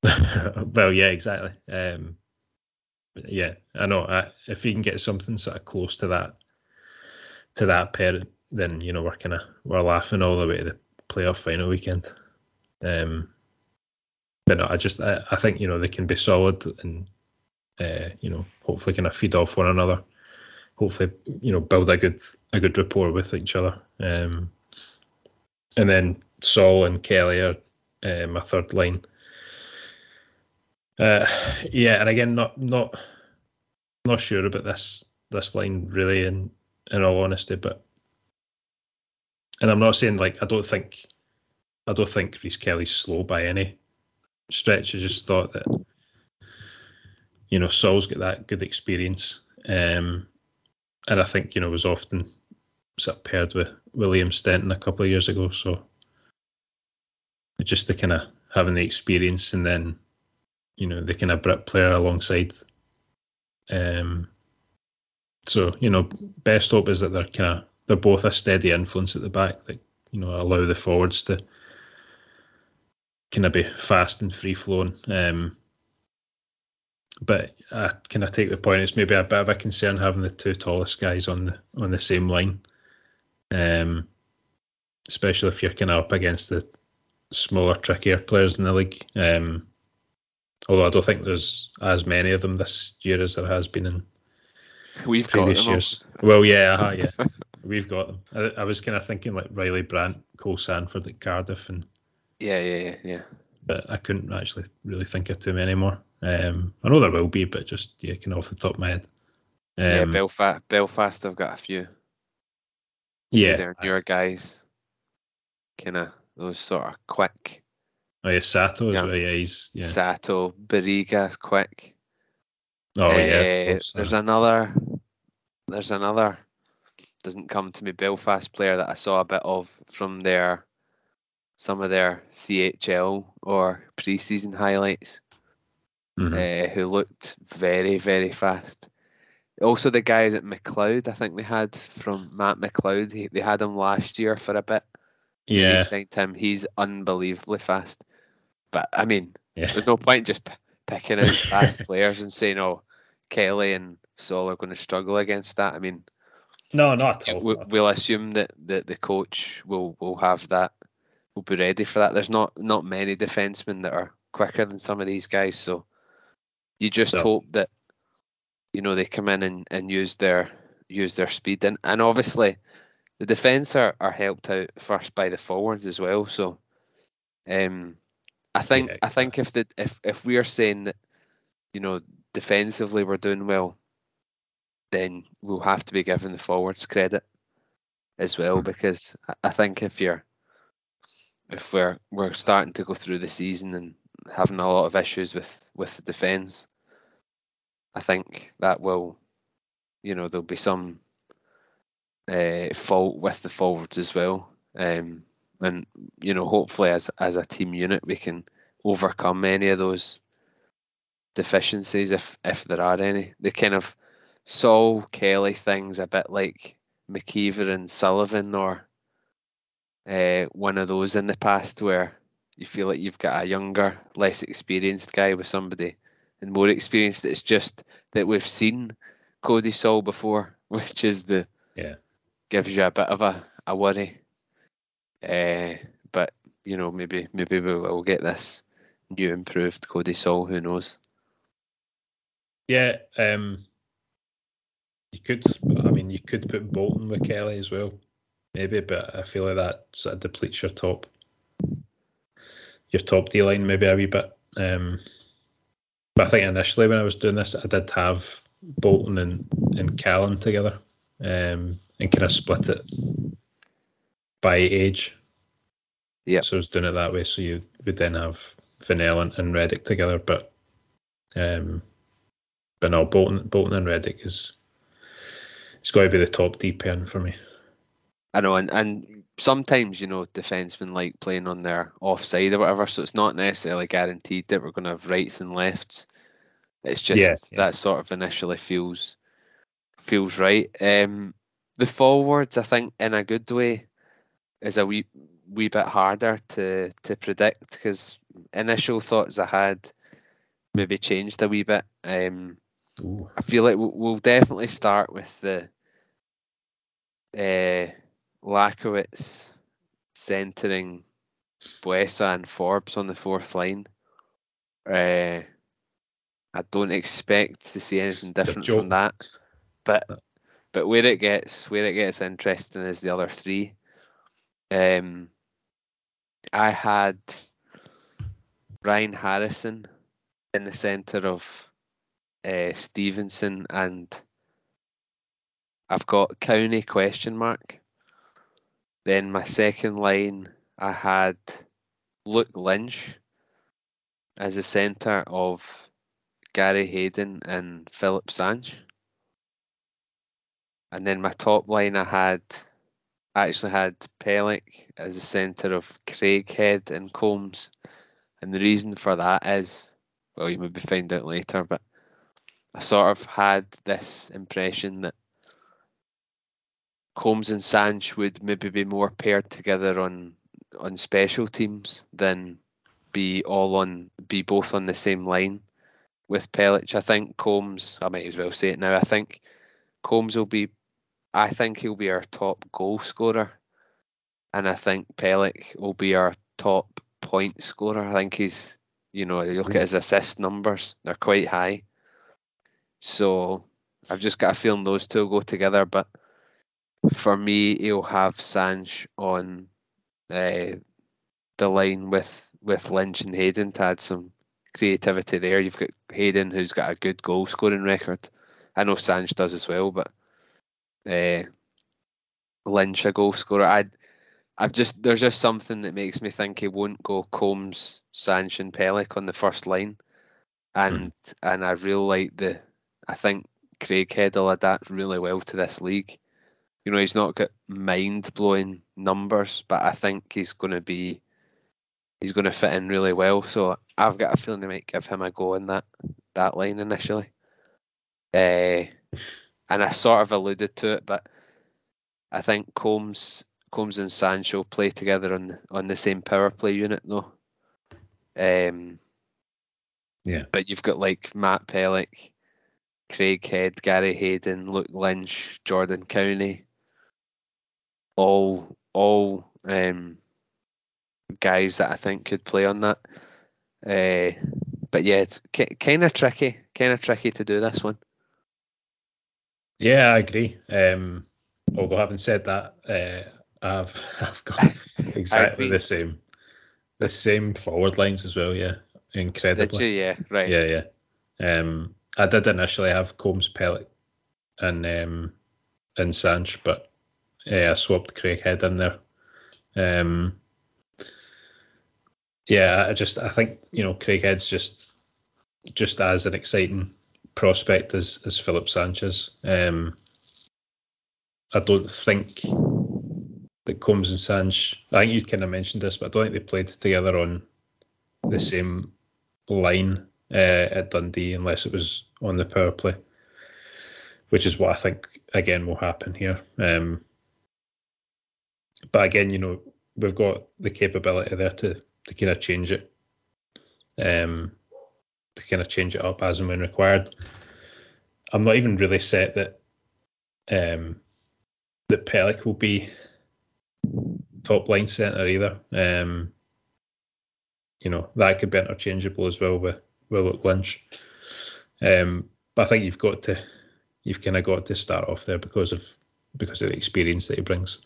well, yeah, exactly. Um, yeah, I know. I, if you can get something sort of close to that, to that pair, then you know we're kind of we're laughing all the way to the playoff final weekend. Um, but no, I just I, I think you know they can be solid and uh, you know hopefully kind of feed off one another. Hopefully you know build a good a good rapport with each other. Um, and then Saul and Kelly are uh, my third line. Uh, yeah, and again, not not not sure about this this line really, in in all honesty, but and I'm not saying like I don't think I don't think Rhys Kelly's slow by any stretch. I just thought that you know Saul's got that good experience, um, and I think you know was often sort of paired with William Stenton a couple of years ago. So just the kind of having the experience and then you know the kind of Brit player alongside. Um, so you know, best hope is that they're kind of they're both a steady influence at the back that you know allow the forwards to kind of be fast and free flowing. Um, but I kind of take the point. It's maybe a bit of a concern having the two tallest guys on the on the same line, um, especially if you're kind of up against the smaller, trickier players in the league. Um, although I don't think there's as many of them this year as there has been in We've previous got years. Well, yeah, uh, yeah, we've got them. I, I was kind of thinking like Riley Brandt, Cole Sanford at Cardiff, and Yeah, yeah, yeah, yeah. but I couldn't actually really think of too many more. Um, I know there will be, but just yeah, kind of off the top of my head. Um, yeah, Belfast, Belfast I've got a few. yeah, They're newer guys. Kind of those sort of quick. oh yeah, Sato as Yeah. well. Yeah, he's yeah. Sato, Bariga, quick. oh yeah, Eh, course, there's uh, another. There's another. Doesn't come to me. Belfast player that I saw a bit of from their, some of their CHL or preseason highlights. mhm. uh, who looked very, very fast. Also, the guys at McLeod, I think they had from Matt McLeod. He, they had him last year for a bit. Yeah, They signed him. He's unbelievably fast. But I mean, yeah, there's no point just p- picking out fast players and saying, "Oh, Kelly and Saul are going to struggle against that." I mean, no, not at all. we, we'll assume that, that the coach will will have that, will be ready for that. There's not not many defensemen that are quicker than some of these guys, so you just No. hope that you know they come in and, and use their use their speed and, and obviously the defence are, are helped out first by the forwards as well. So um I think Yeah, I think if the if, if we are saying that, you know, defensively we're doing well, then we'll have to be giving the forwards credit as well Mhm. because I- think if you're if we're we're starting to go through the season and having a lot of issues with with the defence, I think that will, you know, there'll be some uh, fault with the forwards as well. Um, and you know, hopefully as as a team unit we can overcome any of those deficiencies if if there are any. The kind of Saul Kelly things a bit like McKeever and Sullivan or uh, one of those in the past where you feel like you've got a younger, less experienced guy with somebody and more experienced. It's just that we've seen Cody Saul before, which is the Yeah. gives you a bit of a, a worry. Uh, but you know, maybe maybe we will get this new improved Cody Saul. Who knows? Yeah, um, you could. I mean, you could put Bolton with Kelly as well, maybe. But I feel like that sort of depletes your top, your top D line maybe a wee bit. Um, but I think initially when I was doing this, I did have Bolton and and Callan together, um, and kind of split it by age. Yeah. So I was doing it that way. So you would then have Vinnell and, and Reddick together, but um, but no, Bolton, Bolton and Reddick is it's got to be the top D pairing for me. I know, and, and sometimes you know defensemen like playing on their offside or whatever, so it's not necessarily guaranteed that we're going to have rights and lefts. It's just Yeah, yeah. that sort of initially feels feels right. Um, the forwards, I think, in a good way, is a wee wee bit harder to to predict because initial thoughts I had maybe changed a wee bit. Um, I feel like we'll, we'll definitely start with the uh, Lakowitz, centering Buesa and Forbes on the fourth line. Uh, I don't expect to see anything different from that, but but where it gets where it gets interesting is the other three. Um, I had Ryan Harrison in the centre of uh, Stevenson and I've got Cownie question mark. Then my second line I had Luke Lynch as the centre of Gary Hayden and Philip Sanch. And then my top line I had I actually had Pelech as the centre of Craighead and Combs. And the reason for that is well you maybe find out later, but I sort of had this impression that Combs and Sanch would maybe be more paired together on on special teams than be all on be both on the same line with Pelech. I think Combs I might as well say it now, I think Combs will be I think he'll be our top goal scorer. And I think Pelech will be our top point scorer. I think he's you know, you look at his assist numbers, they're quite high. So I've just got a feeling those two will go together. But for me, he'll have Sanch on uh, the line with with Lynch and Hayden to add some creativity there. You've got Hayden who's got a good goal scoring record. I know Sanch does as well, but uh, Lynch a goal scorer. I I've just there's just something that makes me think he won't go Combs, Sanch, and Pelech on the first line, and mm. and I really like the. I think Craighead will adapt really well to this league. You know, he's not got mind blowing numbers, but I think he's going to be. He's going to fit in really well. So I've got a feeling they might give him a go in that that line initially. Uh, and I sort of alluded to it, but I think Combs Combs and Sancho play together on on the same power play unit though. Um, yeah. But you've got like Matt Pelech, Craig Head, Gary Hayden, Luke Lynch, Jordan Cownie, all all um, guys that I think could play on that. Uh, but yeah, it's kind of tricky, kind of tricky to do this one. Yeah, I agree. Um, although having said that, uh, I've I've got exactly the same, the same forward lines as well. Yeah, incredibly. Did you? Yeah, right. Yeah, yeah. Um, I did initially have Combs, Pelech, and um, and Sanch, but yeah, I swapped Craighead in there. Um, yeah, I just I think you know Craighead's just just as an exciting prospect as as Philip Sanchez. Um, I don't think that Combs and Sanch, I think you kind of mentioned this, but I don't think they played together on the same line uh, at Dundee unless it was on the power play, which is what I think again will happen here. Um, but again, you know, we've got the capability there to to kind of change it, um, to kind of change it up as and when required. I'm not even really set that um, that Pelech will be top line centre either. Um, you know that could be interchangeable as well with Luke Lynch. Um, but I think you've got to you've kind of got to start off there because of because of the experience that he brings.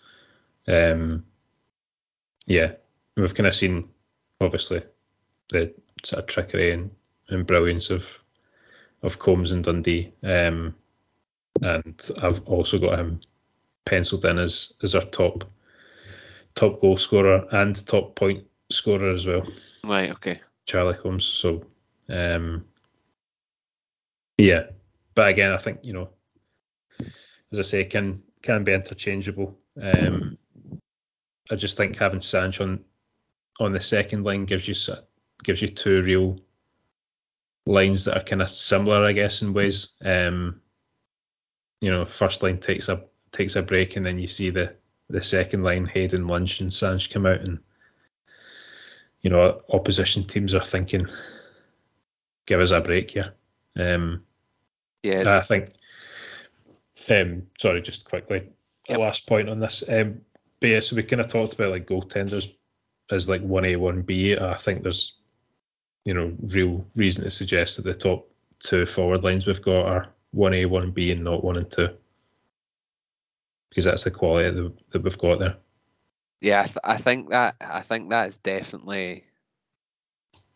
Um, yeah, we've kind of seen obviously the sort of trickery and, and brilliance of of Combs and Dundee, um, and I've also got him penciled in as as our top top goal scorer and top point scorer as well. Right. Okay. Charlie Combs. So, um, yeah, but again, I think you know, as I say, can can be interchangeable. Um, I just think having Sanch on on the second line gives you gives you two real lines that are kind of similar, I guess, in ways. Um, you know, first line takes a takes a break, and then you see the the second line, Hayden, Lynch, and Sanch come out, and you know, opposition teams are thinking, give us a break here. Um, yes, I think. Um, sorry, just quickly, yep. last point on this. Um, but yeah, so we kind of talked about like goaltenders as like one A, one B. I think there's you know real reason to suggest that the top two forward lines we've got are one A, one B, and not one and two, because that's the quality that, that we've got there. Yeah, I, th- I think that I think that's definitely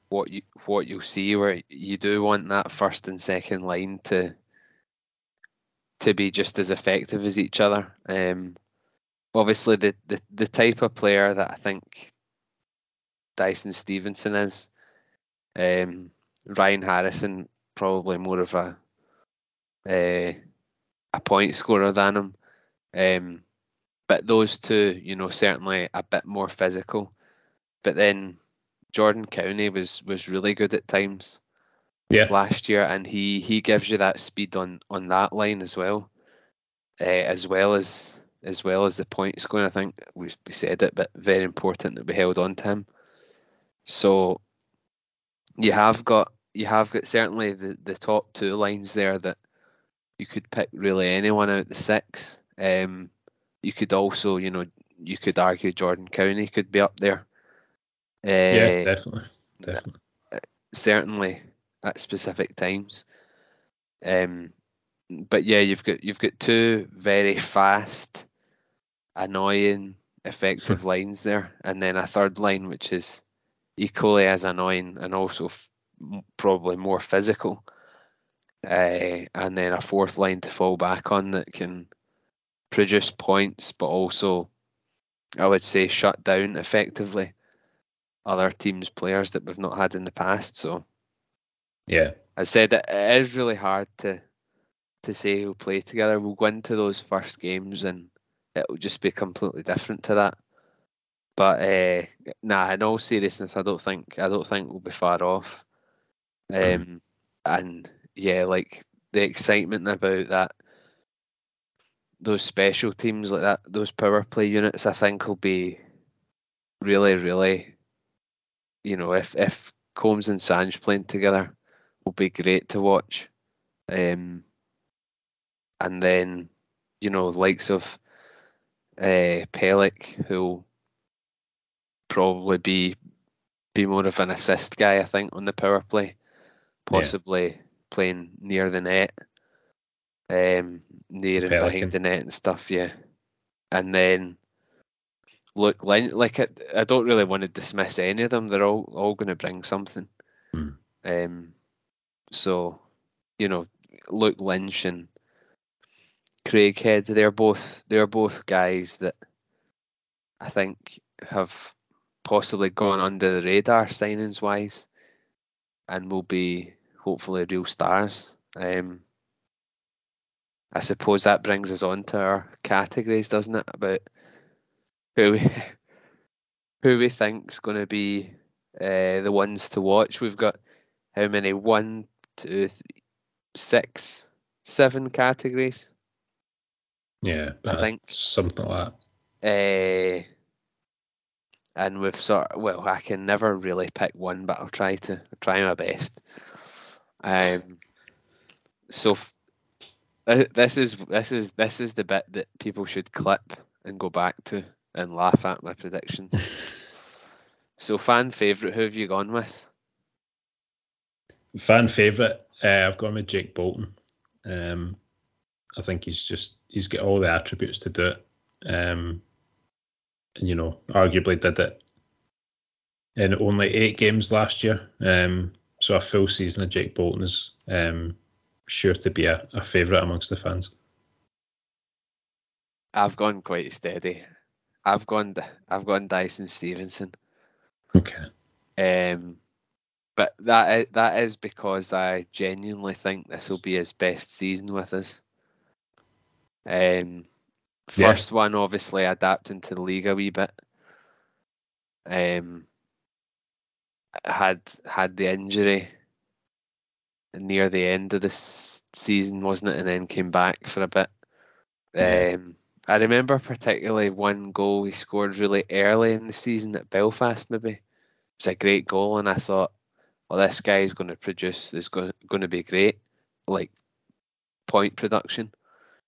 what you what you'll see where you do want that first and second line to to be just as effective as each other. Um, obviously, the, the the type of player that I think Dyson Stevenson is, um, Ryan Harrison probably more of a uh, a point scorer than him. Um, but those two, you know, certainly a bit more physical. But then Jordan Cownie was was really good at times. Yeah. Last year, and he he gives you that speed on on that line as well, uh, as well as as well as the point scoring. I think we we said it, but very important that we held on to him. So you have got you have got certainly the the top two lines there that you could pick really anyone out of the six. Um, you could also, you know, you could argue Jordan Cownie could be up there. Uh, yeah, definitely, definitely. Certainly at specific times. Um, but yeah, you've got you've got two very fast, annoying, effective lines there, and then a third line which is equally as annoying and also f- probably more physical. Uh, and then a fourth line to fall back on that can produce points, but also, I would say, shut down effectively other teams' players that we've not had in the past. So, yeah, I said it, it is really hard to to say who'll play together. We'll go into those first games and it'll just be completely different to that. But uh, nah, in all seriousness, I don't think I don't think we'll be far off. Um, mm. and yeah, like the excitement about that those special teams like that, those power play units, I think will be really, really, you know, if if Combs and Sanj playing together, will be great to watch. Um, and then, you know, likes of uh, Pelech, who'll probably be be more of an assist guy, I think, on the power play, possibly yeah. playing near the net um, near and behind the net and stuff. Yeah, and then look, Lynch like I, I don't really want to dismiss any of them. They're all all going to bring something. Mm. Um, so you know, Luke Lynch and Craighead, they're both they're both guys that I think have possibly gone under the radar signings wise, and will be hopefully real stars. Um, I suppose that brings us on to our categories, doesn't it? About who we who we think's going to be uh, the ones to watch. We've got how many? One, two, three, six, seven categories. Yeah, I think something like that. Uh, and we've sort of, well, I can never really pick one, but I'll try to I'll try my best. Um, so uh, this is this is this is the bit that people should clip and go back to and laugh at my predictions. so, fan favorite, who have you gone with? Fan favorite, uh, I've gone with Jake Bolton. Um, I think he's just he's got all the attributes to do it. Um, and you know, arguably did it in only eight games last year. Um, so a full season of Jake Bolton is um, sure to be a, a favourite amongst the fans. I've gone quite steady. I've gone I've gone Dyson Stevenson. Okay. Um, but that is, that is because I genuinely think this will be his best season with us. Um, first yeah. one obviously adapting to the league a wee bit. Um, had had the injury near the end of the season, wasn't it? And then came back for a bit. Um, I remember particularly one goal he scored really early in the season at Belfast. Maybe it was a great goal, and I thought, well, this guy is going to produce. is going going to be great, like point production.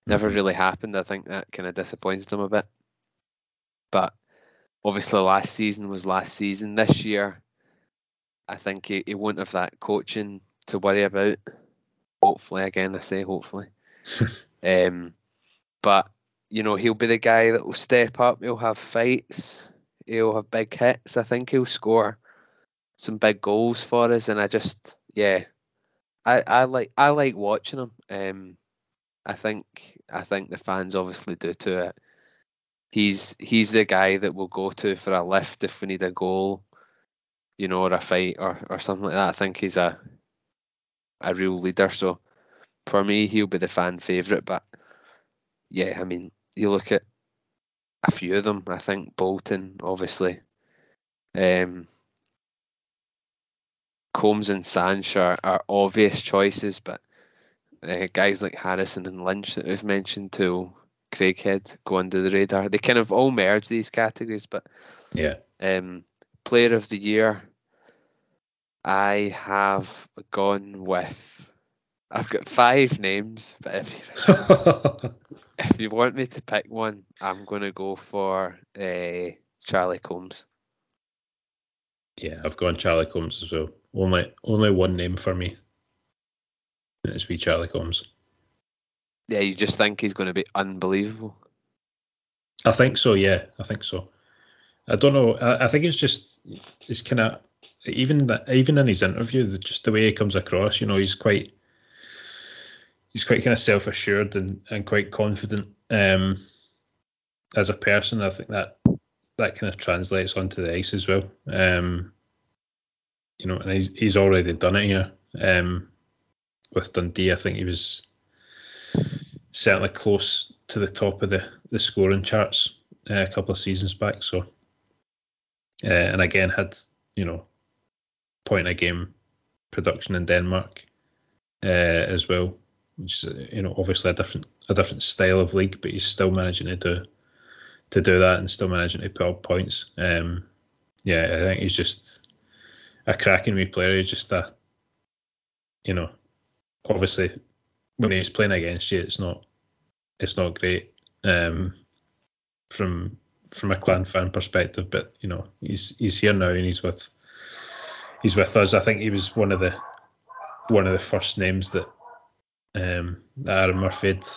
Never mm-hmm. really happened. I think that kind of disappointed him a bit. but obviously last season was last season. This year, I think he, he won't have that coaching to worry about. Hopefully, again, I say hopefully. um, but you know, he'll be the guy that will step up. He'll have fights. He'll have big hits. I think he'll score some big goals for us. And I just, yeah, I, I like I like watching him. Um, I think I think the fans obviously do too. It. He's he's the guy that we'll go to for a lift if we need a goal, you know, or a fight or, or something like that. I think he's a a real leader. So for me, he'll be the fan favourite. But yeah, I mean, you look at a few of them. I think Bolton, obviously, um, Combs and Sanch are, are obvious choices, but uh, guys like Harrison and Lynch that we've mentioned too, Craighead go under the radar. They kind of all merge these categories, but yeah. Um, player of the year, I have gone with. I've got five names, but if you, if you want me to pick one, I'm going to go for uh, Charlie Combs. Yeah, I've gone Charlie Combs as well. Only only one name for me. It's be Charlie Combs. Yeah, you just think he's going to be unbelievable. I think so. Yeah, I think so. I don't know. I, I think it's just it's kind of even that even in his interview, just the way he comes across. You know, he's quite he's quite kind of self assured and, and quite confident um, as a person. I think that that kind of translates onto the ice as well. Um, you know, and he's he's already done it here um, with Dundee. I think he was certainly close to the top of the the scoring charts uh, a couple of seasons back. So, uh, and again had you know point a game production in Denmark uh, as well, which is you know obviously a different a different style of league, but he's still managing to do to do that and still managing to put up points. Um, yeah, I think he's just a cracking wee player. He's just a, you know, obviously when he's playing against you, it's not, it's not great um, from from a clan fan perspective. But you know, he's he's here now and he's with he's with us. I think he was one of the one of the first names that um, that Aaron Murphy had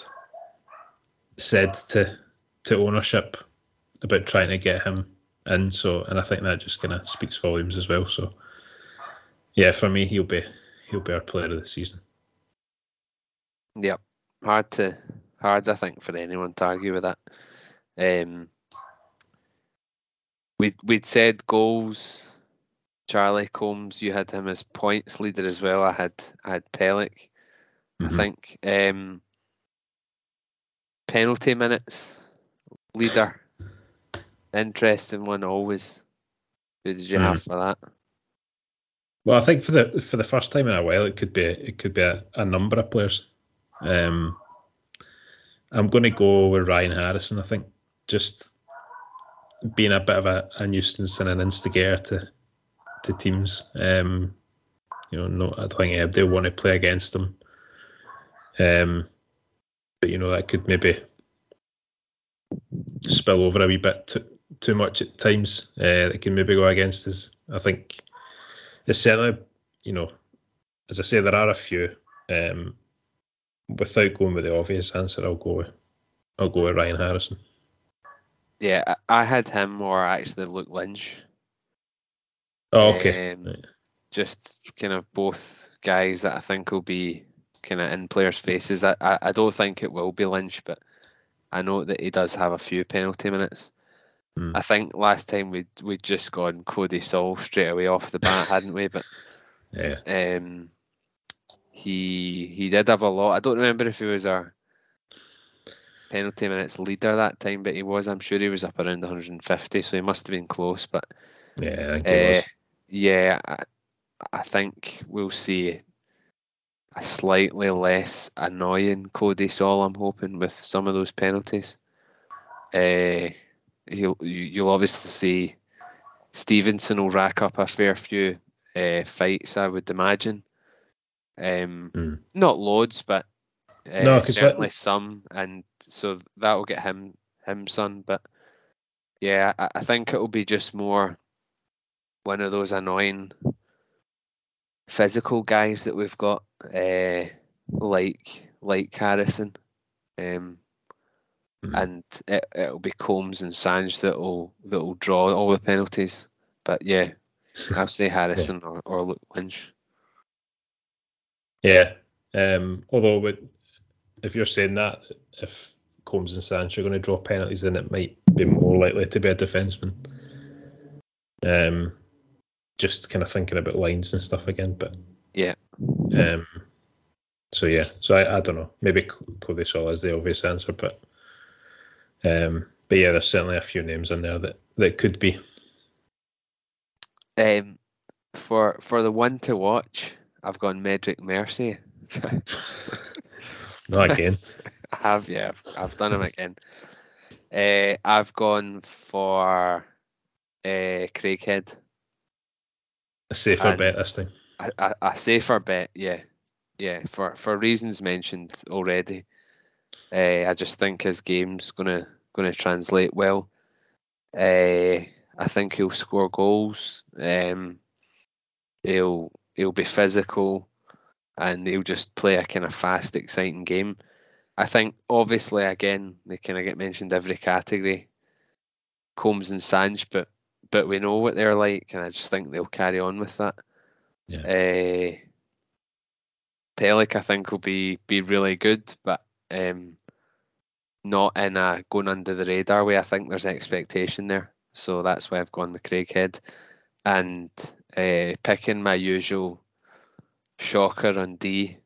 said to to ownership about trying to get him in. So, and I think that just kind of speaks volumes as well. So, yeah, for me, he'll be he'll be our player of the season. Yep, hard to hard I think for anyone to argue with that. Um, we we'd said goals. Charlie Combs, you had him as points leader as well. I had I had Pelech. Mm-hmm. I think um, penalty minutes leader. Interesting one always. Who did you mm. have for that? Well, I think for the for the first time in a while, it could be it could be a, a number of players. Um, I'm going to go with Ryan Harrison. I think just being a bit of a, a nuisance and an instigator to to teams. Um, you know, no, I don't think they want to play against him. Um, but you know that could maybe spill over a wee bit too, too much at times. Uh, that can maybe go against us. I think it's certainly, you know, as I say, there are a few. Um, without going with the obvious answer, I'll go with I'll go with Ryan Harrison. Yeah, I had him or actually Luke Lynch. Oh, okay. Um, right. Just kind of both guys that I think will be kind of in players' faces. I, I, I don't think it will be Lynch, but I know that he does have a few penalty minutes. Mm. I think last time we we'd just gone Cody Saul straight away off the bat, hadn't we? But yeah, um, he he did have a lot. I don't remember if he was our penalty minutes leader that time, but he was. I'm sure he was up around 150, so he must have been close. But yeah, I uh, yeah, I, I think we'll see a slightly less annoying Cody Saul. I'm hoping with some of those penalties. Uh, he'll you'll obviously see Stevenson will rack up a fair few uh, fights, I would imagine. Um, mm. Not loads, but uh, no, certainly some, and so that will get him him some. But Yeah, I, I think it'll be just more one of those annoying physical guys that we've got, uh, like like Harrison, um, Mhm. and it, it'll be Combs and Sanj that'll that'll draw all the penalties. But yeah, I'll say Harrison or, or Luke Lynch. Yeah. Um, although, with, if you're saying that, if Combs and Sancho are going to draw penalties, then it might be more likely to be a defenseman. Um, just kind of thinking about lines and stuff again, but Yeah. Um, so yeah, so I, I don't know. Maybe Cody Saul is the obvious answer, but um, but yeah, there's certainly a few names in there that that could be. Um, for for the one to watch, I've gone Medric Mercy. Not again. I have, yeah, I've, I've done him again. Uh, I've gone for uh, Craighead. a safer And- bet this time. A, a, a safer bet, yeah, yeah. For for reasons mentioned already, uh, I just think his game's gonna gonna translate well. Uh, I think he'll score goals. Um, he'll he'll be physical, and he'll just play a kind of fast, exciting game. I think obviously again they kind of get mentioned every category, Combs and Sanj, but but we know what they're like, and I just think they'll carry on with that. Yeah. Uh, Pelech, I think, will be be really good, but um, not in a going under the radar way. I think there's an expectation there, so that's why I've gone with Craighead, and uh, picking my usual shocker on D.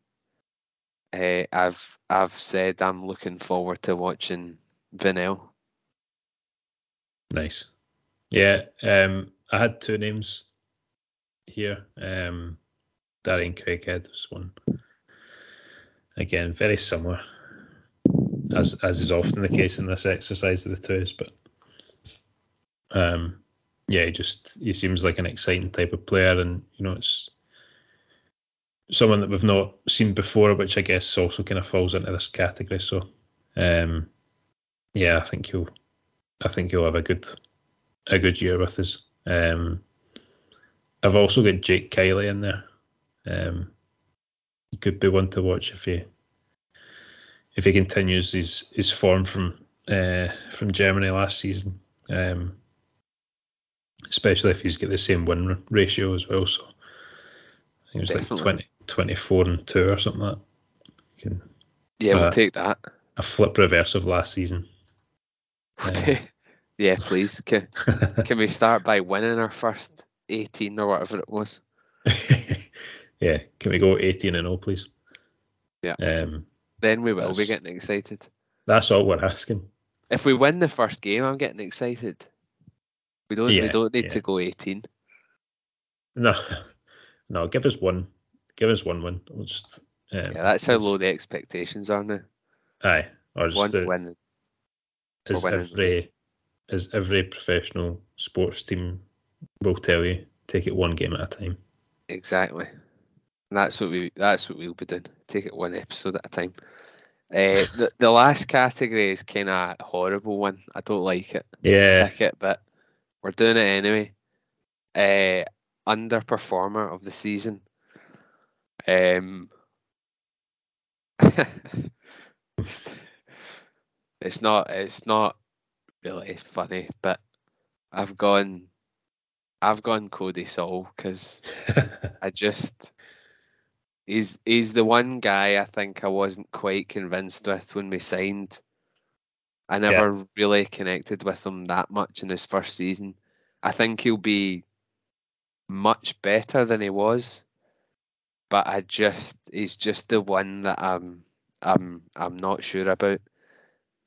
Uh, I've I've said I'm looking forward to watching Vinnell. Nice. Yeah. Um, I had two names here. Um, Darian Craighead was one. Again, very similar, as as is often the case in this exercise of the twos. But um, yeah, he just he seems like an exciting type of player, and you know it's someone that we've not seen before, which I guess also kind of falls into this category. So um, yeah, I think he'll I think he'll have a good a good year with us. Um, I've also got Jake Kiley in there. Um, he could be one to watch if he if he continues his his form from uh, from Germany last season. Um, especially if he's got the same win ratio as well. So I think it was Definitely. like 20, 24 and two or something like that. Can, Yeah, we'll Uh, take that. a flip reverse of last season. Uh, yeah, please. Can, can we start by winning our first 18 or whatever it was? yeah, can we go 18 and 0, please? Yeah. Um, Then we will be That's- getting excited. that's all we're asking. If we win the first game, I'm getting excited. We don't. we don't need yeah. to go 18. No, no, give us one. Give us one win. We'll just. Um, Yeah, that's how low the expectations are now. Aye, or just One the- win. as every as every professional sports team will tell you, take it one game at a time. Exactly. And that's what we. That's what we'll be doing. Take it one episode at a time. Uh, the the last category is kind of horrible one. I don't like it. Yeah, pick it, but we're doing it anyway. Uh, underperformer of the season. Um, it's, not. It's not really funny, but I've gone. I've gone Cody Saul because I just. He's he's the one guy I think I wasn't quite convinced with when we signed. I never really connected with him that much in his first season. I think he'll be much better than he was, but I just he's just the one that I'm I'm I'm not sure about.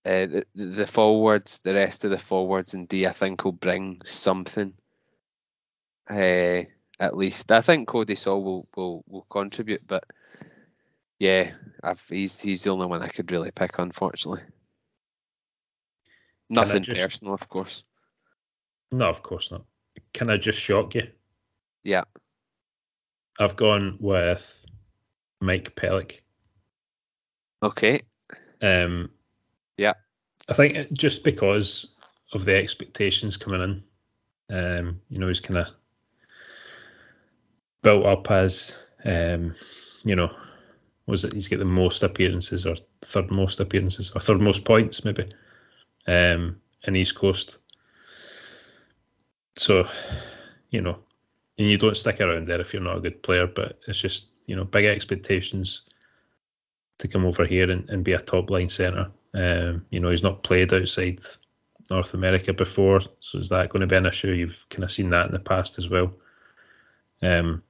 Uh, the, the forwards, the rest of the forwards and D, I think will bring something. Uh, at least I think Cody Saul will, will will contribute, but yeah, I've he's he's the only one I could really pick, unfortunately. Nothing just- personal, of course. no, of course not. Can I just shock you? Yeah. I've gone with Mike Pelech. Okay. Um, Yeah. I think just because of the expectations coming in. Um, you know, he's kind of built up as, um, you know, was it he's got the most appearances or third most appearances or third most points maybe um, in East Coast. So, you know, and you don't stick around there if you're not a good player, but it's just, you know, big expectations to come over here and, and be a top line centre. Um, you know, he's not played outside North America before, so is that going to be an issue? You've kind of seen that in the past as well. Um,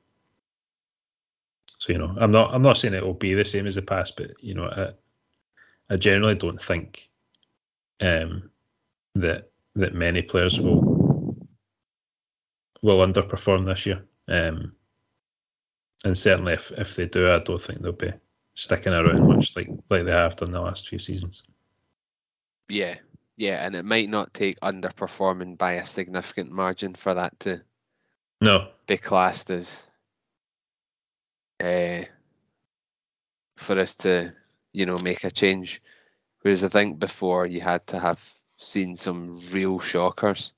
so you know, I'm not I'm not saying it will be the same as the past, but you know, I, I generally don't think um, that that many players will will underperform this year. Um, and certainly, if if they do, I don't think they'll be sticking around much like like they have done the last few seasons. Yeah, yeah, and it might not take underperforming by a significant margin for that to no be classed as uh, for us to you know make a change. Whereas I think before you had to have seen some real shockers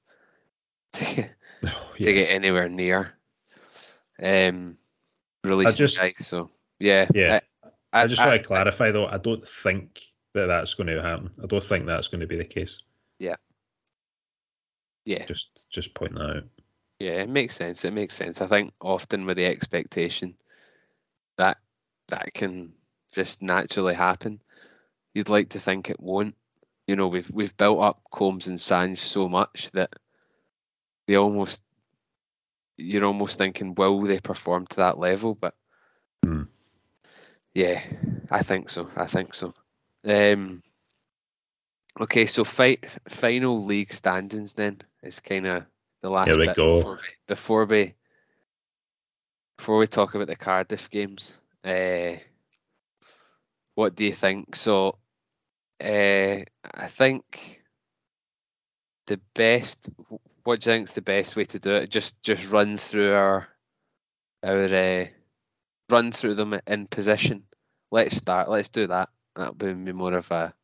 to, oh, yeah. to get anywhere near um, releasing just, guys. So yeah, yeah. I, I just want to clarify though. I don't think that that's going to happen. I don't think that's going to be the case. Yeah. Yeah. Just just point that out. Yeah, it makes sense. It makes sense. I think often with the expectation that that can just naturally happen. You'd like to think it won't. You know, we've we've built up Combs and Sands so much that they almost you're almost thinking, will they perform to that level? But mm. yeah, I think so. I think so. Um, okay, so fight final league standings then is kind of the last Here we bit go. Before, we, before we before we talk about the Cardiff games. Uh, what do you think? So, uh, I think the best. What do you think's the best way to do it? Just just run through our our uh, run through them in position. Let's start. Let's do that. That'll be more of a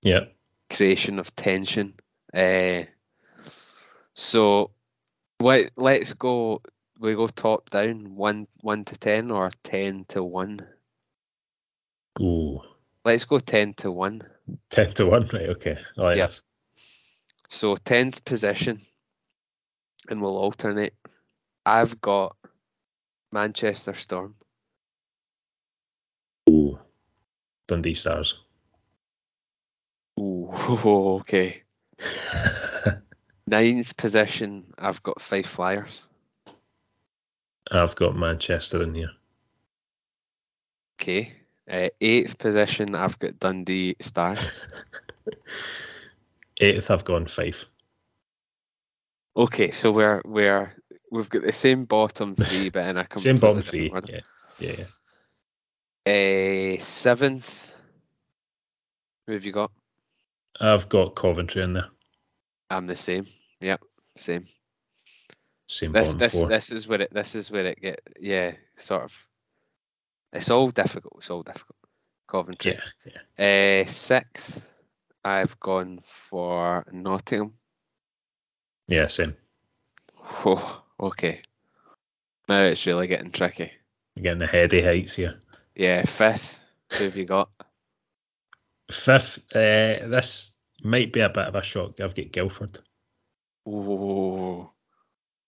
yeah creation of tension. Uh, so let let's go. We go top down, one one to ten or ten to one. Ooh. Let's go ten to one. Ten to one, right? Okay. Oh, yeah. So tenth position, and we'll alternate. I've got Manchester Storm. Ooh. Dundee Stars. Ooh, okay. Ninth position, I've got Fife Flyers. I've got Manchester in here. Okay. Uh, eighth position, I've got Dundee Stars. eighth, I've gone Fife. Okay, so we're we're we've got the same bottom three, but in a same bottom three. Yeah, yeah, yeah. Uh, seventh. Who have you got? I've got Coventry in there. I'm the same. Yep, same. Same this bottom this four. this is where it this is where it get yeah sort of. It's all difficult. It's all difficult. Coventry. Yeah, yeah. Uh, sixth, I've gone for Nottingham. Yeah, same. Oh, okay. Now it's really getting tricky. You're getting the heady heights here. Yeah, fifth. Who have you got? Fifth, uh, this might be a bit of a shock. I've got Guildford. Oh,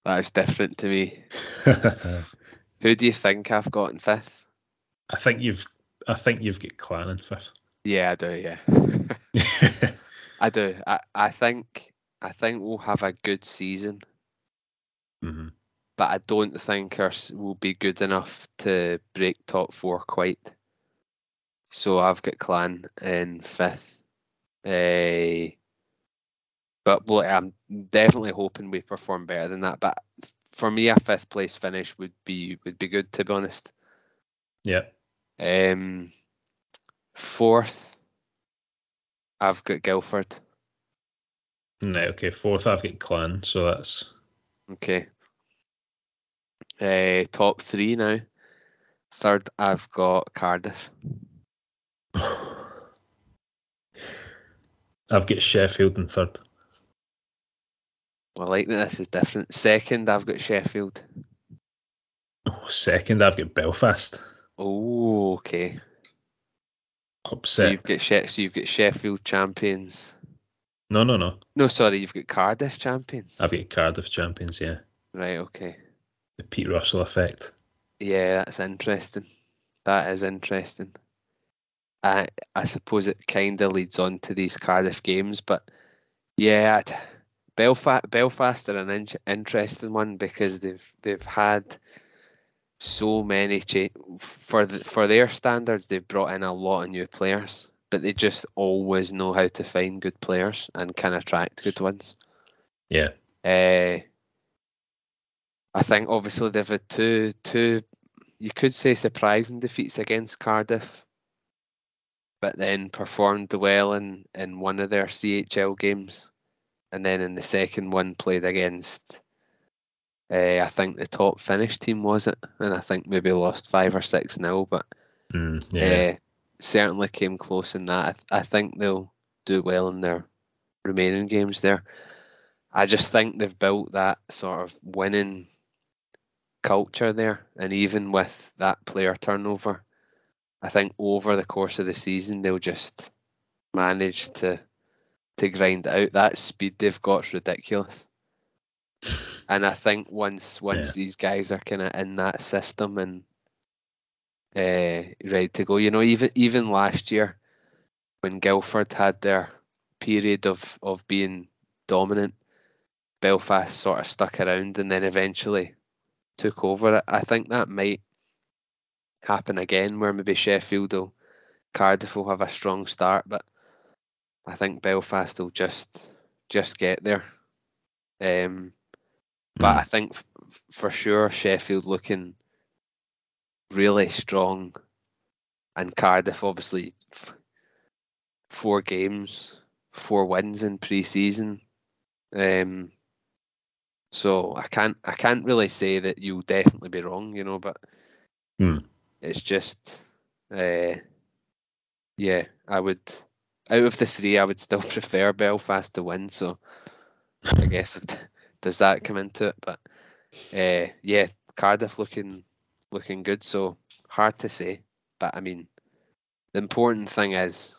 that's different to me. Who do you think I've got in fifth? I think you've, I think you've got Clan in fifth. Yeah, I do. Yeah, I do. I, I think, I think we'll have a good season, mm-hmm. but I don't think ours will be good enough to break top four quite. So I've got Clan in fifth. Uh, but well, I'm definitely hoping we perform better than that. But for me, a fifth place finish would be would be good to be honest. Yeah. Um, fourth, I've got Guildford. No, okay. Fourth, I've got Clan, so that's okay. Uh, top three now. Third, I've got Cardiff. I've got Sheffield in third. I like that this is different. Second, I've got Sheffield. Oh, second, I've got Belfast. Oh, okay. So Upset. you've got she- so you've got Sheffield champions. No, no, no. No, sorry, you've got Cardiff champions. I've got Cardiff champions. Yeah, Right, okay. the Pete Russell effect. Yeah, that's interesting. That is interesting. I I suppose it kind of leads on to these Cardiff games, but yeah, Belfast Belfast are an in- interesting one because they've they've had so many cha- for the, for their standards. They've brought in a lot of new players, but they just always know how to find good players and can attract good ones. Yeah, Uh, I think obviously they've had two two you could say surprising defeats against Cardiff, but then performed well in, in one of their CHL games, and then in the second one played against uh, I think the top Finnish team was it, and I think maybe lost five or six nil, but mm, yeah, uh, certainly came close in that. I, th- I think they'll do well in their remaining games there. I just think they've built that sort of winning culture there, and even with that player turnover, I think over the course of the season they'll just manage to to grind it out. That speed they've got is ridiculous. And I think once once Yeah. these guys are kind of in that system and uh, ready to go, you know, even even last year when Guildford had their period of of being dominant, Belfast sort of stuck around and then eventually took over it. I think that might happen again, where maybe Sheffield or Cardiff will have a strong start, but I think Belfast will just just get there. Um, but I think f- for sure Sheffield looking really strong, and Cardiff obviously f- four games, four wins in pre-season. Um, so I can't I can't really say that you'll definitely be wrong, you know, but Hmm. it's just uh, yeah, I would out of the three I would still prefer Belfast to win, so I guess does that come into it? But uh, yeah, Cardiff looking looking good, so hard to say. But I mean, the important thing is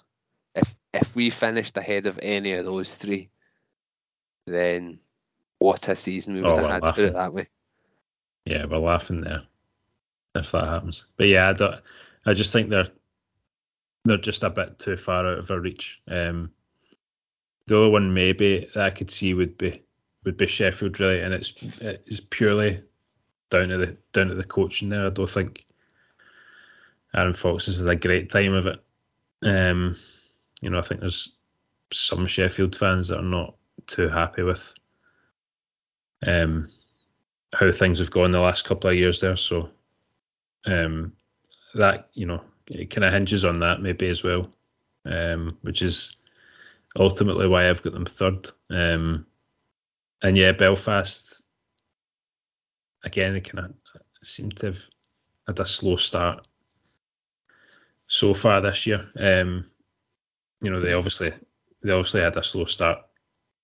if if we finished ahead of any of those three, then what a season we Oh, would have we're had. Put it that way. yeah, we're laughing there if that happens. But yeah, I don't. I just think they're they're just a bit too far out of our reach. Um, the only one maybe that I could see would be would be Sheffield really, and it's it's purely down to the down to the coaching there. I don't think Aaron Fox has had a great time of it. Um, you know, I think there's some Sheffield fans that are not too happy with um, how things have gone the last couple of years there. So um, that you know it kind of hinges on that maybe as well, um, which is ultimately why I've got them third. Um, and yeah, Belfast again, they kind of seem to have had a slow start so far this year. Um, you know, they obviously they obviously had a slow start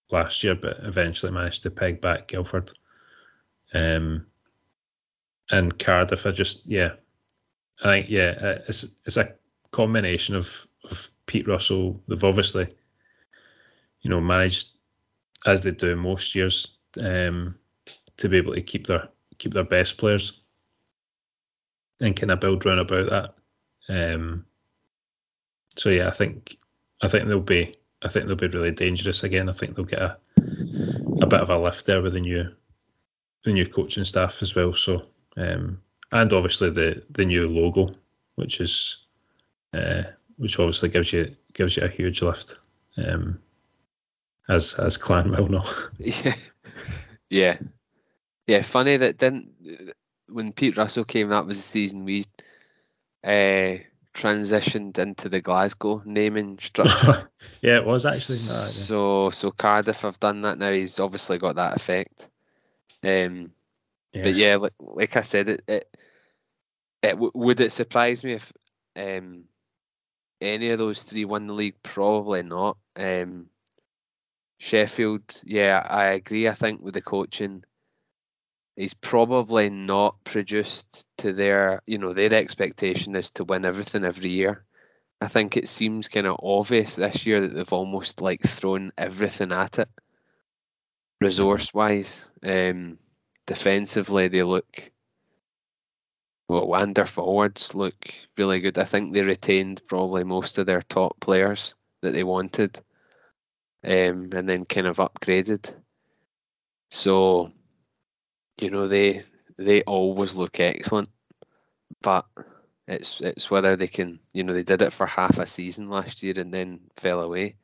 last year, but eventually managed to peg back Guildford. Um, and Cardiff, I just yeah, I think yeah, uh, it's it's a combination of of Pete Russell. They've obviously, you know, managed as they do most years um, to be able to keep their keep their best players and kind of build round about that. Um, so yeah, I think I think they'll be I think they'll be really dangerous again. I think they'll get a a bit of a lift there with the new the new coaching staff as well. So um, and obviously the the new logo, which is uh, which obviously gives you gives you a huge lift. Um, as as Clan will know. Yeah, yeah, yeah. Funny that didn't when Pete Russell came. That was the season we uh, transitioned into the Glasgow naming structure. yeah, it was actually. no, yeah. So so Cardiff have done that now. He's obviously got that effect. Um, but yeah, like, like I said, it it, it w- would it surprise me if um any of those three won the league? Probably not. Um, Sheffield, yeah, I agree. I think with the coaching, he's probably not produced to their, you know, their expectation is to win everything every year. I think it seems kind of obvious this year that they've almost like thrown everything at it, resource wise. Um, defensively, they look well, and their forwards look really good. I think they retained probably most of their top players that they wanted, um, and then kind of upgraded. So, you know, they they always look excellent, but it's it's whether they can, you know, they did it for half a season last year and then fell away.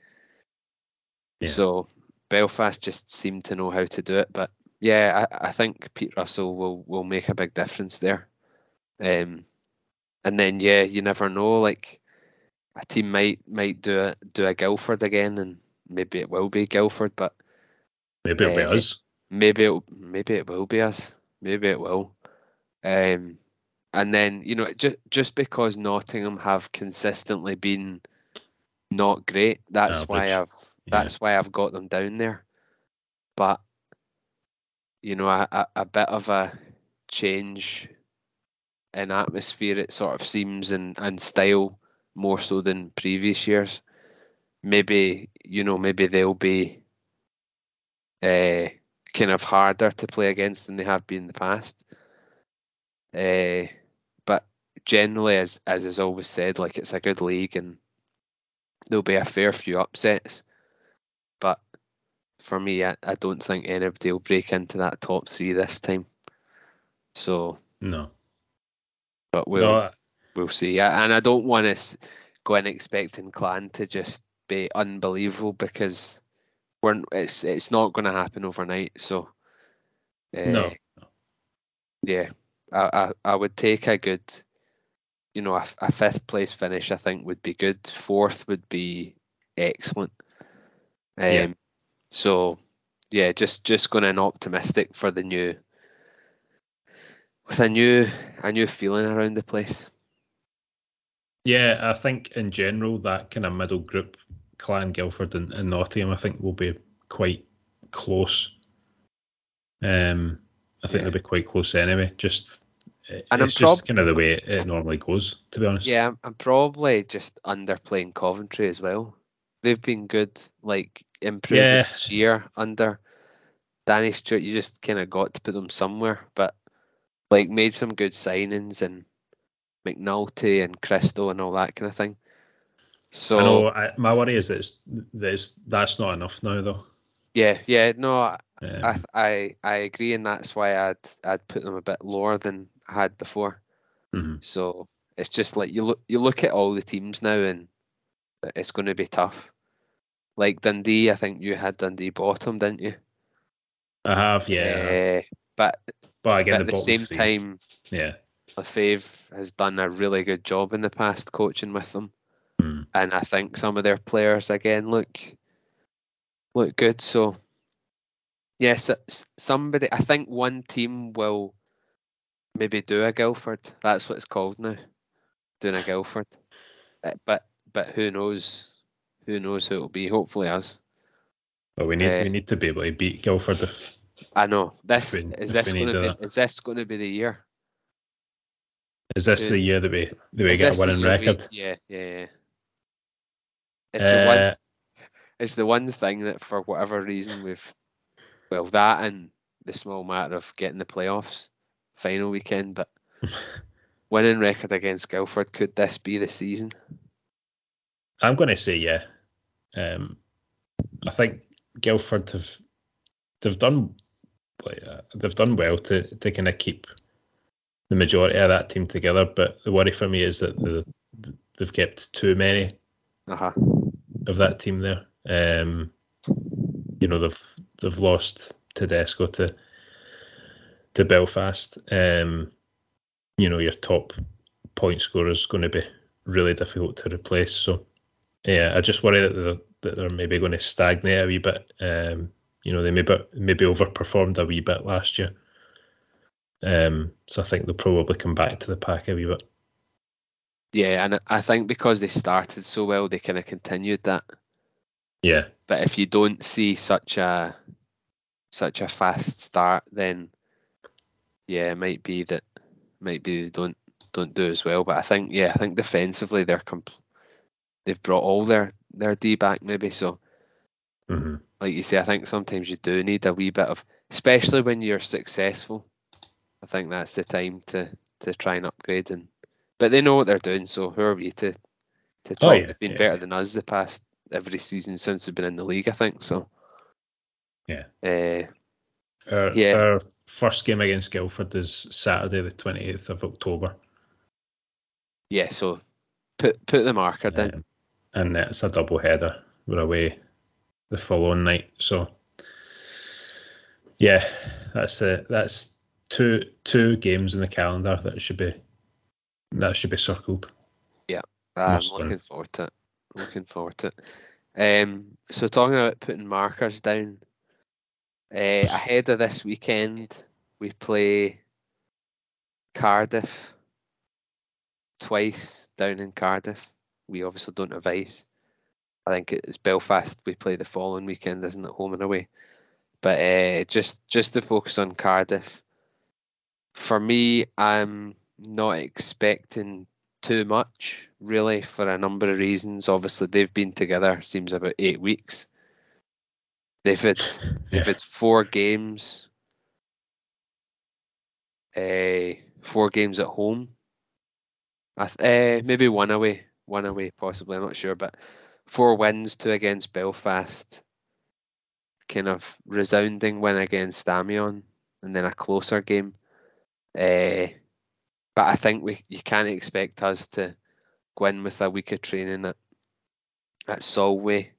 Yeah. So Belfast just seemed to know how to do it, but yeah, I, I think Pete Russell will will make a big difference there. Um, and then yeah, you never know. Like a team might might do a do a Guildford again, and maybe it will be Guildford, but Maybe it'll be Uh, us. maybe it maybe it will be us. Maybe it will. Um, and then you know just just because Nottingham have consistently been not great, that's why I've that's why I've got them down there. But you know, a, a, a bit of a change in atmosphere, it sort of seems, and, and style more so than previous years. Maybe you know, maybe they'll be uh, kind of harder to play against than they have been in the past. Uh, but generally, as as is always said, like it's a good league and there'll be a fair few upsets. But for me, I, I don't think anybody will break into that top three this time. So, No. but we'll no, we'll see. And I don't want to go in expecting Clan to just be unbelievable because we're it's it's not going to happen overnight. So, uh, no. yeah, I, I I would take a good, you know, a, a fifth place finish. I think would be good. Fourth would be excellent. Um, Yeah. So, yeah, just just going in optimistic for the new, with a new a new feeling around the place. Yeah, I think in general that kind of middle group, Clan, Guildford, and, and Nottingham, I think will be quite close. Um, I think Yeah. they'll be quite close anyway. Just it- And I'm it's just prob- kind of the way it normally goes, to be honest. Yeah, I'm, I'm probably just underplaying Coventry as well. They've been good, like improving Yeah. this year under Danny Stewart. You just kind of got to put them somewhere, but like made some good signings and McNulty and Crystal and all that kind of thing. So I know. I, my worry is that, it's, that it's, that's not enough now, though. yeah, yeah, no, I, Um, I I I agree, and that's why I'd I'd put them a bit lower than I had before. mhm. So it's just like you look you look at all the teams now and it's going to be tough. Like Dundee, I think you had Dundee bottom, didn't you? I have, yeah. Uh, but, but but again, at the the same three, time, yeah. Lefebvre has done a really good job in the past coaching with them, Mm. and I think some of their players again look look good. So yes, somebody. I think one team will maybe do a Guildford. That's what it's called now, doing a Guildford. Uh, But but who knows? Who knows who it'll be? Hopefully us. But we need Uh, we need to be able to beat Guildford if I know this we- is this going to that. be is this going to be the year? is this the year that we that we Is get a winning year we- record? yeah, yeah, yeah. It's the one. Uh, It's the one thing that, for whatever reason, we've well that and the small matter of getting the playoffs final weekend, but winning record against Guildford could this be the season? I'm going to say yeah. Um, I think Guildford have they've done like uh, they've done well to to kind of keep the majority of that team together. But the worry for me is that the, they've kept too many Uh huh. Of that team there. Um, you know they've they've lost Tedesco to to Belfast. Um, you know your top point scorer is going to be really difficult to replace. So yeah, I just worry that they're, that they're maybe going to stagnate a wee bit. Um, you know they maybe maybe overperformed a wee bit last year. Um, so I think they'll probably come back to the pack a wee bit. Yeah, and I think because they started so well, they kind of continued that. Yeah. But if you don't see such a such a fast start, then yeah, it might be that might be they don't don't do as well. But I think yeah, I think defensively they're comp- they've brought all their their D back maybe. So hmm like you say, I think sometimes you do need a wee bit of, especially when you're successful. I think that's the time to to try and upgrade and. But they know what they're doing, so who are we to to talk? Oh, yeah, They've been yeah. better than us the past every season since they've been in the league. I think so. Yeah. Uh, Our, Yeah. our first game against Guildford is Saturday, the 28th of October. yeah. So put put the marker down. Um, and it's a double header. We're away the following night. So yeah, that's the that's two two games in the calendar that should be that should be circled. Yeah, I'm Most looking forward to it. Looking forward to it. Um, so talking about putting markers down, uh, ahead of this weekend, we play Cardiff twice down in Cardiff. We obviously don't have ice. I think it's Belfast. We play the following weekend, isn't it, home and away? But uh, just just to focus on Cardiff. For me, I'm not expecting too much really for a number of reasons. Obviously, they've been together seems about eight weeks. They've had they've Yeah. had four games. Uh, four games at home. I th- uh, maybe one away, one away possibly. I'm not sure, but four wins, two against Belfast. Kind of resounding win against Amiens, and then a closer game. Uh, but I think we you can't expect us to go in with a week of training at at Solway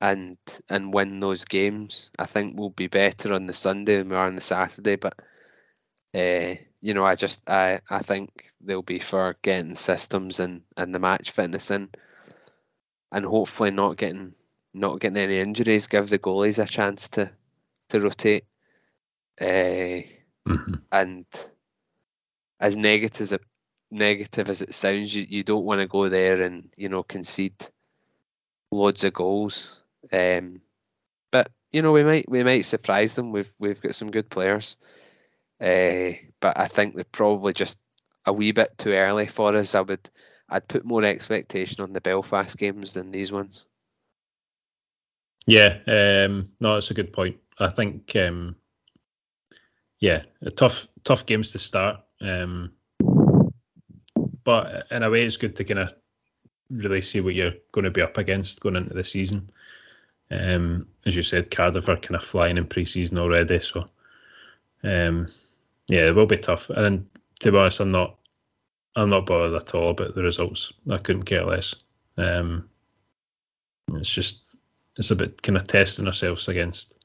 and and win those games. I think we'll be better on the Sunday than we are on the Saturday. But uh, you know, I just I I think they'll be for getting systems and and the match fitness in, and hopefully not getting not getting any injuries. Give the goalies a chance to to rotate. Uh, Mhm. and as negative as it, negative as it sounds, you, you don't want to go there and you know concede loads of goals. Um, but you know we might we might surprise them. We've we've got some good players, uh, but I think they're probably just a wee bit too early for us. I would I'd put more expectation on the Belfast games than these ones. Yeah, um, no, that's a good point. I think, um, yeah, a tough, tough games to start. Um, but in a way, it's good to kind of really see what you're going to be up against going into the season. Um, as you said, Cardiff are kind of flying in pre-season already, so um, yeah, it will be tough. And to be honest, I'm not, I'm not bothered at all about the results. I couldn't care less. Um, it's just it's a bit kind of testing ourselves against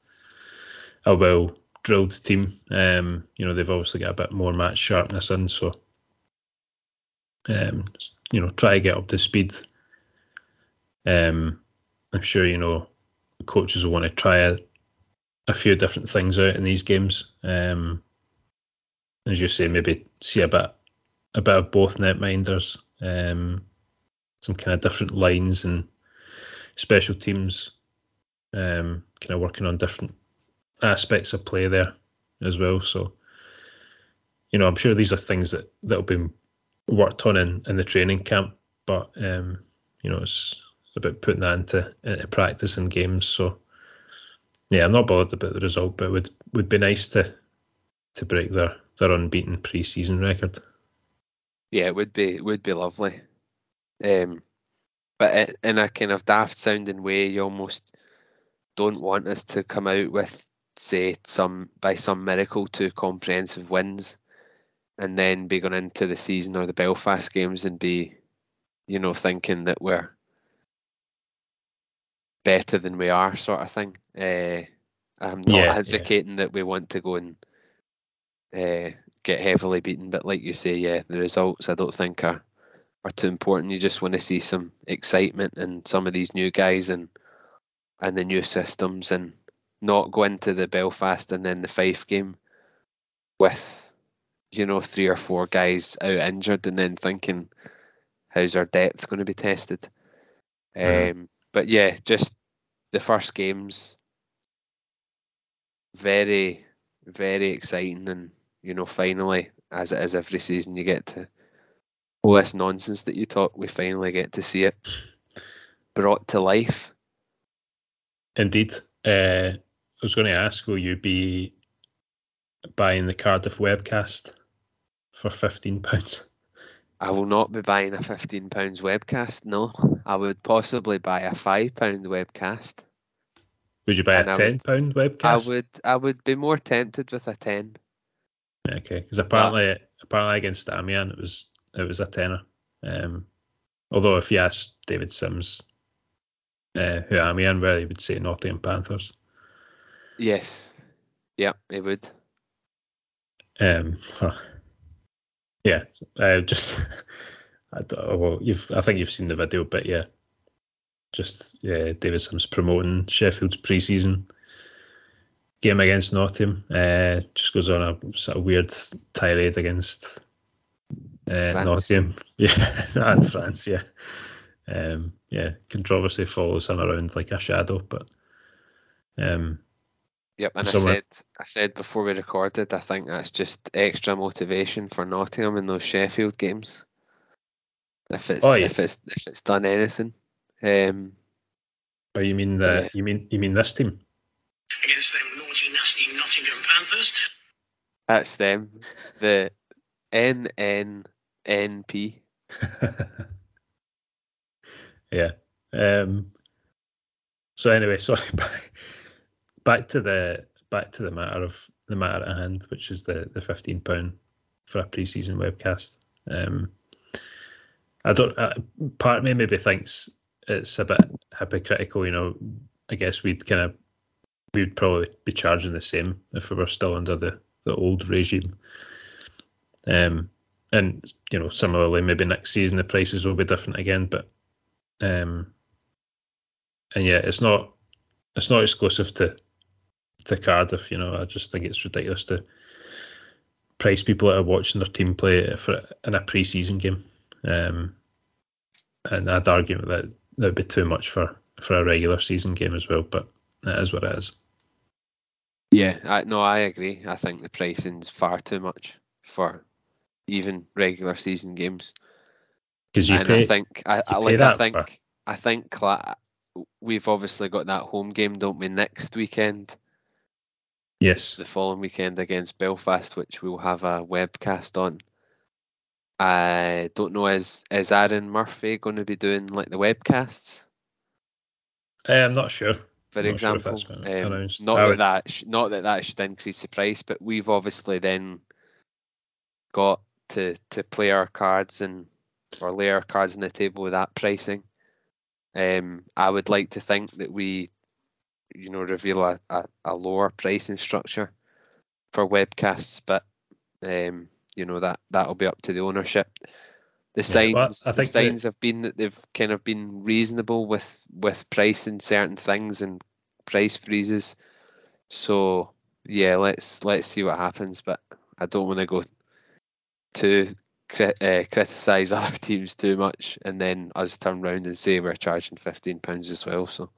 a well drilled team. Um, you know, they've obviously got a bit more match sharpness in, so um, you know, try to get up to speed. Um, I'm sure you know coaches will want to try a, a few different things out in these games. Um, as you say, maybe see a bit a bit of both netminders, um, some kind of different lines and special teams um, kind of working on different aspects of play there as well. So, you know, I'm sure these are things that that'll be worked on in, in the training camp, but um, you know, it's about putting that into, into practice and games. So, yeah, I'm not bothered about the result, but it would would be nice to to break their their unbeaten pre-season record. Yeah, it would be it would be lovely. Um, but in a kind of daft sounding way, you almost don't want us to come out with, say, some by some miracle two comprehensive wins, and then be going into the season or the Belfast games and be, you know, thinking that we're better than we are, sort of thing. Uh, I'm not Yeah, yeah. advocating that we want to go and uh, get heavily beaten, but like you say, yeah, the results I don't think are are too important. You just want to see some excitement and some of these new guys and and the new systems, and not go into the Belfast and then the Fife game with you know three or four guys out injured, and then thinking how's our depth going to be tested. Mhm. Um, but yeah, just the first games very very exciting and you know finally as it is every season you get to all this nonsense that you talk we finally get to see it brought to life Indeed. Uh, was going to ask, will you be buying the Cardiff webcast for fifteen pounds? I will not be buying a fifteen pounds webcast. No, I would possibly buy a five pound webcast. Would you buy And a I ten would- pound I webcast? would. I would be more tempted with a ten. Okay, because apparently, apparently against Amiens it was it was a tenner. Um, although if you ask David Sims uh, who Amiens were, he would say Nottingham Panthers. Yes. Yeah, it would. Um, huh. yeah, uh, just I don't, well, you've I think you've seen the video, but yeah, just yeah, David Sims promoting Sheffield's pre-season game against Nottingham. Uh, just goes on a sort of weird tirade against uh. Nottingham, yeah, and France, yeah. Um, yeah, controversy follows him around like a shadow, but um, Yep, and Somewhere. I said I said before we recorded, I think that's just extra motivation for Nottingham in those Sheffield games. If it's Oh, yeah. if it's if it's done anything. Um oh, you mean the Yeah. you mean you mean this team? Against them naughty, nasty Nottingham Panthers. that's them. The NNNP. yeah. Um, so anyway, sorry. Back, back to the back to the matter of the matter at hand, which is the the fifteen pound for a pre-season webcast. Um, I don't. Uh, part of me maybe thinks it's a bit hypocritical. You know, I guess we'd kind of we'd probably be charging the same if we were still under the the old regime. Um, and you know, similarly, maybe next season the prices will be different again, but um, and yeah, it's not it's not exclusive to to Cardiff. You know, I just think it's ridiculous to price people that are watching their team play for in a pre-season game. Um, and I'd argue that that would be too much for for a regular season game as well. But that is what it is. Yeah, I no, I agree. I think the pricing's far too much for even regular season games. Because you and pay, I think I, I like I think for- I think we've obviously got that home game, don't we, next weekend, yes, the following weekend against Belfast, which we'll have a webcast on. I don't know is is Aaron Murphy going to be doing like the webcasts, Uh, I'm not sure. for Not sure example? Um, not that that sh- not that that should increase the price, but we've obviously then got to to play our cards and or lay our cards on the table with that pricing. Um, I would like to think that we, you know, reveal a, a, a lower pricing structure for webcasts, but um, you know that that'll be up to the ownership. The Yeah, well, signs, the think that- signs have been that they've kind of been reasonable with with pricing certain things and price freezes. So yeah, let's let's see what happens. But I don't want to go to uh, criticize other teams too much, and then us turn round and say we're charging fifteen pounds as well. So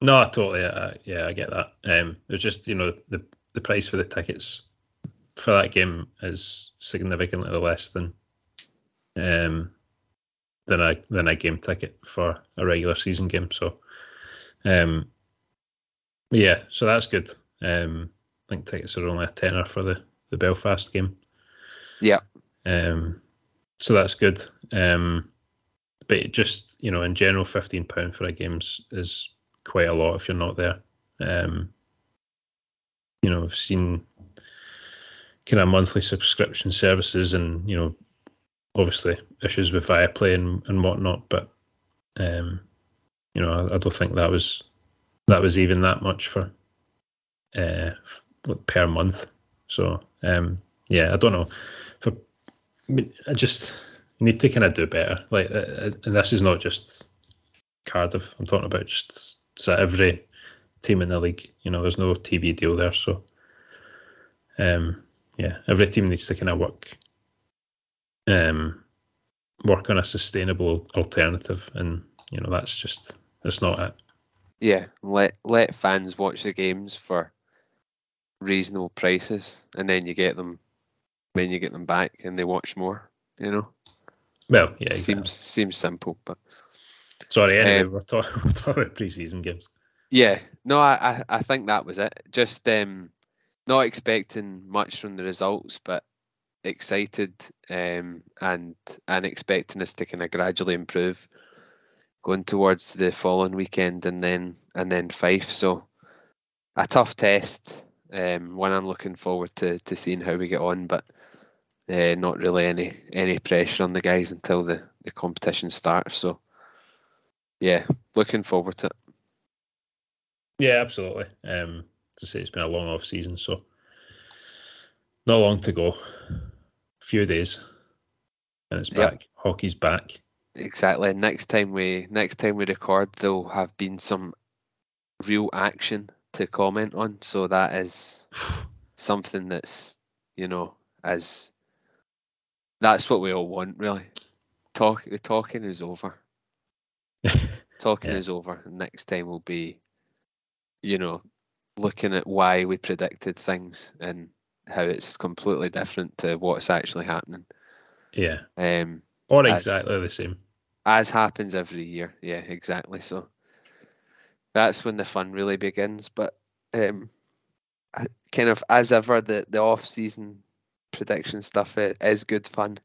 No, totally. Uh, yeah, I get that. Um, was just you know the the price for the tickets for that game is significantly less than um than a than a game ticket for a regular season game. So, um, yeah, so that's good. Um, I think tickets are only a tenner for the the Belfast game. yeah, Um, so that's good. Um, but just you know, in general, fifteen pound for a game is, is quite a lot if you're not there. Um, you know, I've seen kind of monthly subscription services, and you know, obviously issues with Viaplay and, and whatnot. But um, you know, I, I don't think that was that was even that much for uh, per month. So um, yeah, I don't know. For I, mean, I just need to kind of do better. Like, uh, uh, and this is not just Cardiff. I'm talking about just so every team in the league. You know, there's no TV deal there, so um, yeah, every team needs to kind of work, um, work on a sustainable alternative, and you know that's just that's not it. Yeah, let let fans watch the games for reasonable prices, and then you get them when you get them back, and they watch more. You know, Well, yeah, exactly. seems seems simple, but Sorry, anyway, um, we're, talk- we're talking about pre-season games. yeah, no, I I, think that was it. Just um, not expecting much from the results, but excited um, and and expecting us to kind of gradually improve going towards the following weekend and then and then Fife. So a tough test. Um, one I'm looking forward to to seeing how we get on, but uh, not really any any pressure on the guys until the the competition starts. So yeah, looking forward to it. Yeah, absolutely. Um, to say it's been a long off season, so not long to go. few days, and it's Yep. back. Hockey's back. Exactly. Next time we next time we record, there'll have been some real action to comment on. So that is something that's you know as that's what we all want really. Talk the talking is over. Talking Yeah. is over. Next time will be, you know, looking at why we predicted things and how it's completely different to what's actually happening. yeah, Um, or exactly the same. as happens every year. Yeah, exactly. So that's when the fun really begins. But um, kind of as ever, the the off season prediction stuff i- is good fun,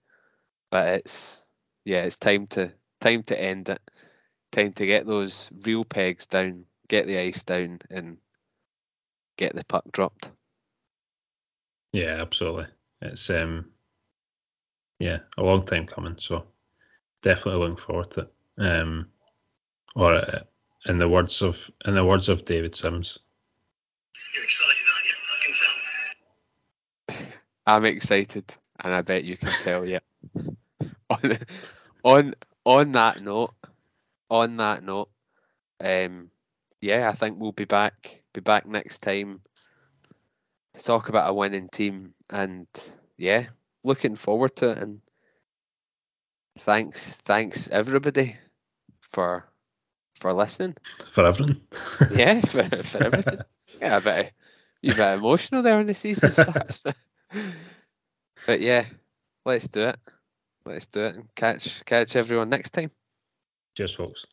but it's yeah, it's time to time to end it. Time to get those real pegs down, get the ice down, and get the puck dropped. Yeah, absolutely. It's um, yeah, a long time coming. So definitely looking forward to it. Um, or uh, in the words of in the words of David Sims, You're excited, aren't you? I can tell. I'm excited, and I bet you can tell. Yeah. on on on that note, on that note, um, yeah, I think we'll be back. Be back next time to talk about a winning team, and yeah, looking forward to it. And thanks, thanks everybody for for listening. for everything. Yeah, for, for everything. Yeah, a bit, you bit emotional there when the season starts. but yeah, let's do it. Let's do it and catch catch everyone next time. Cheers, folks.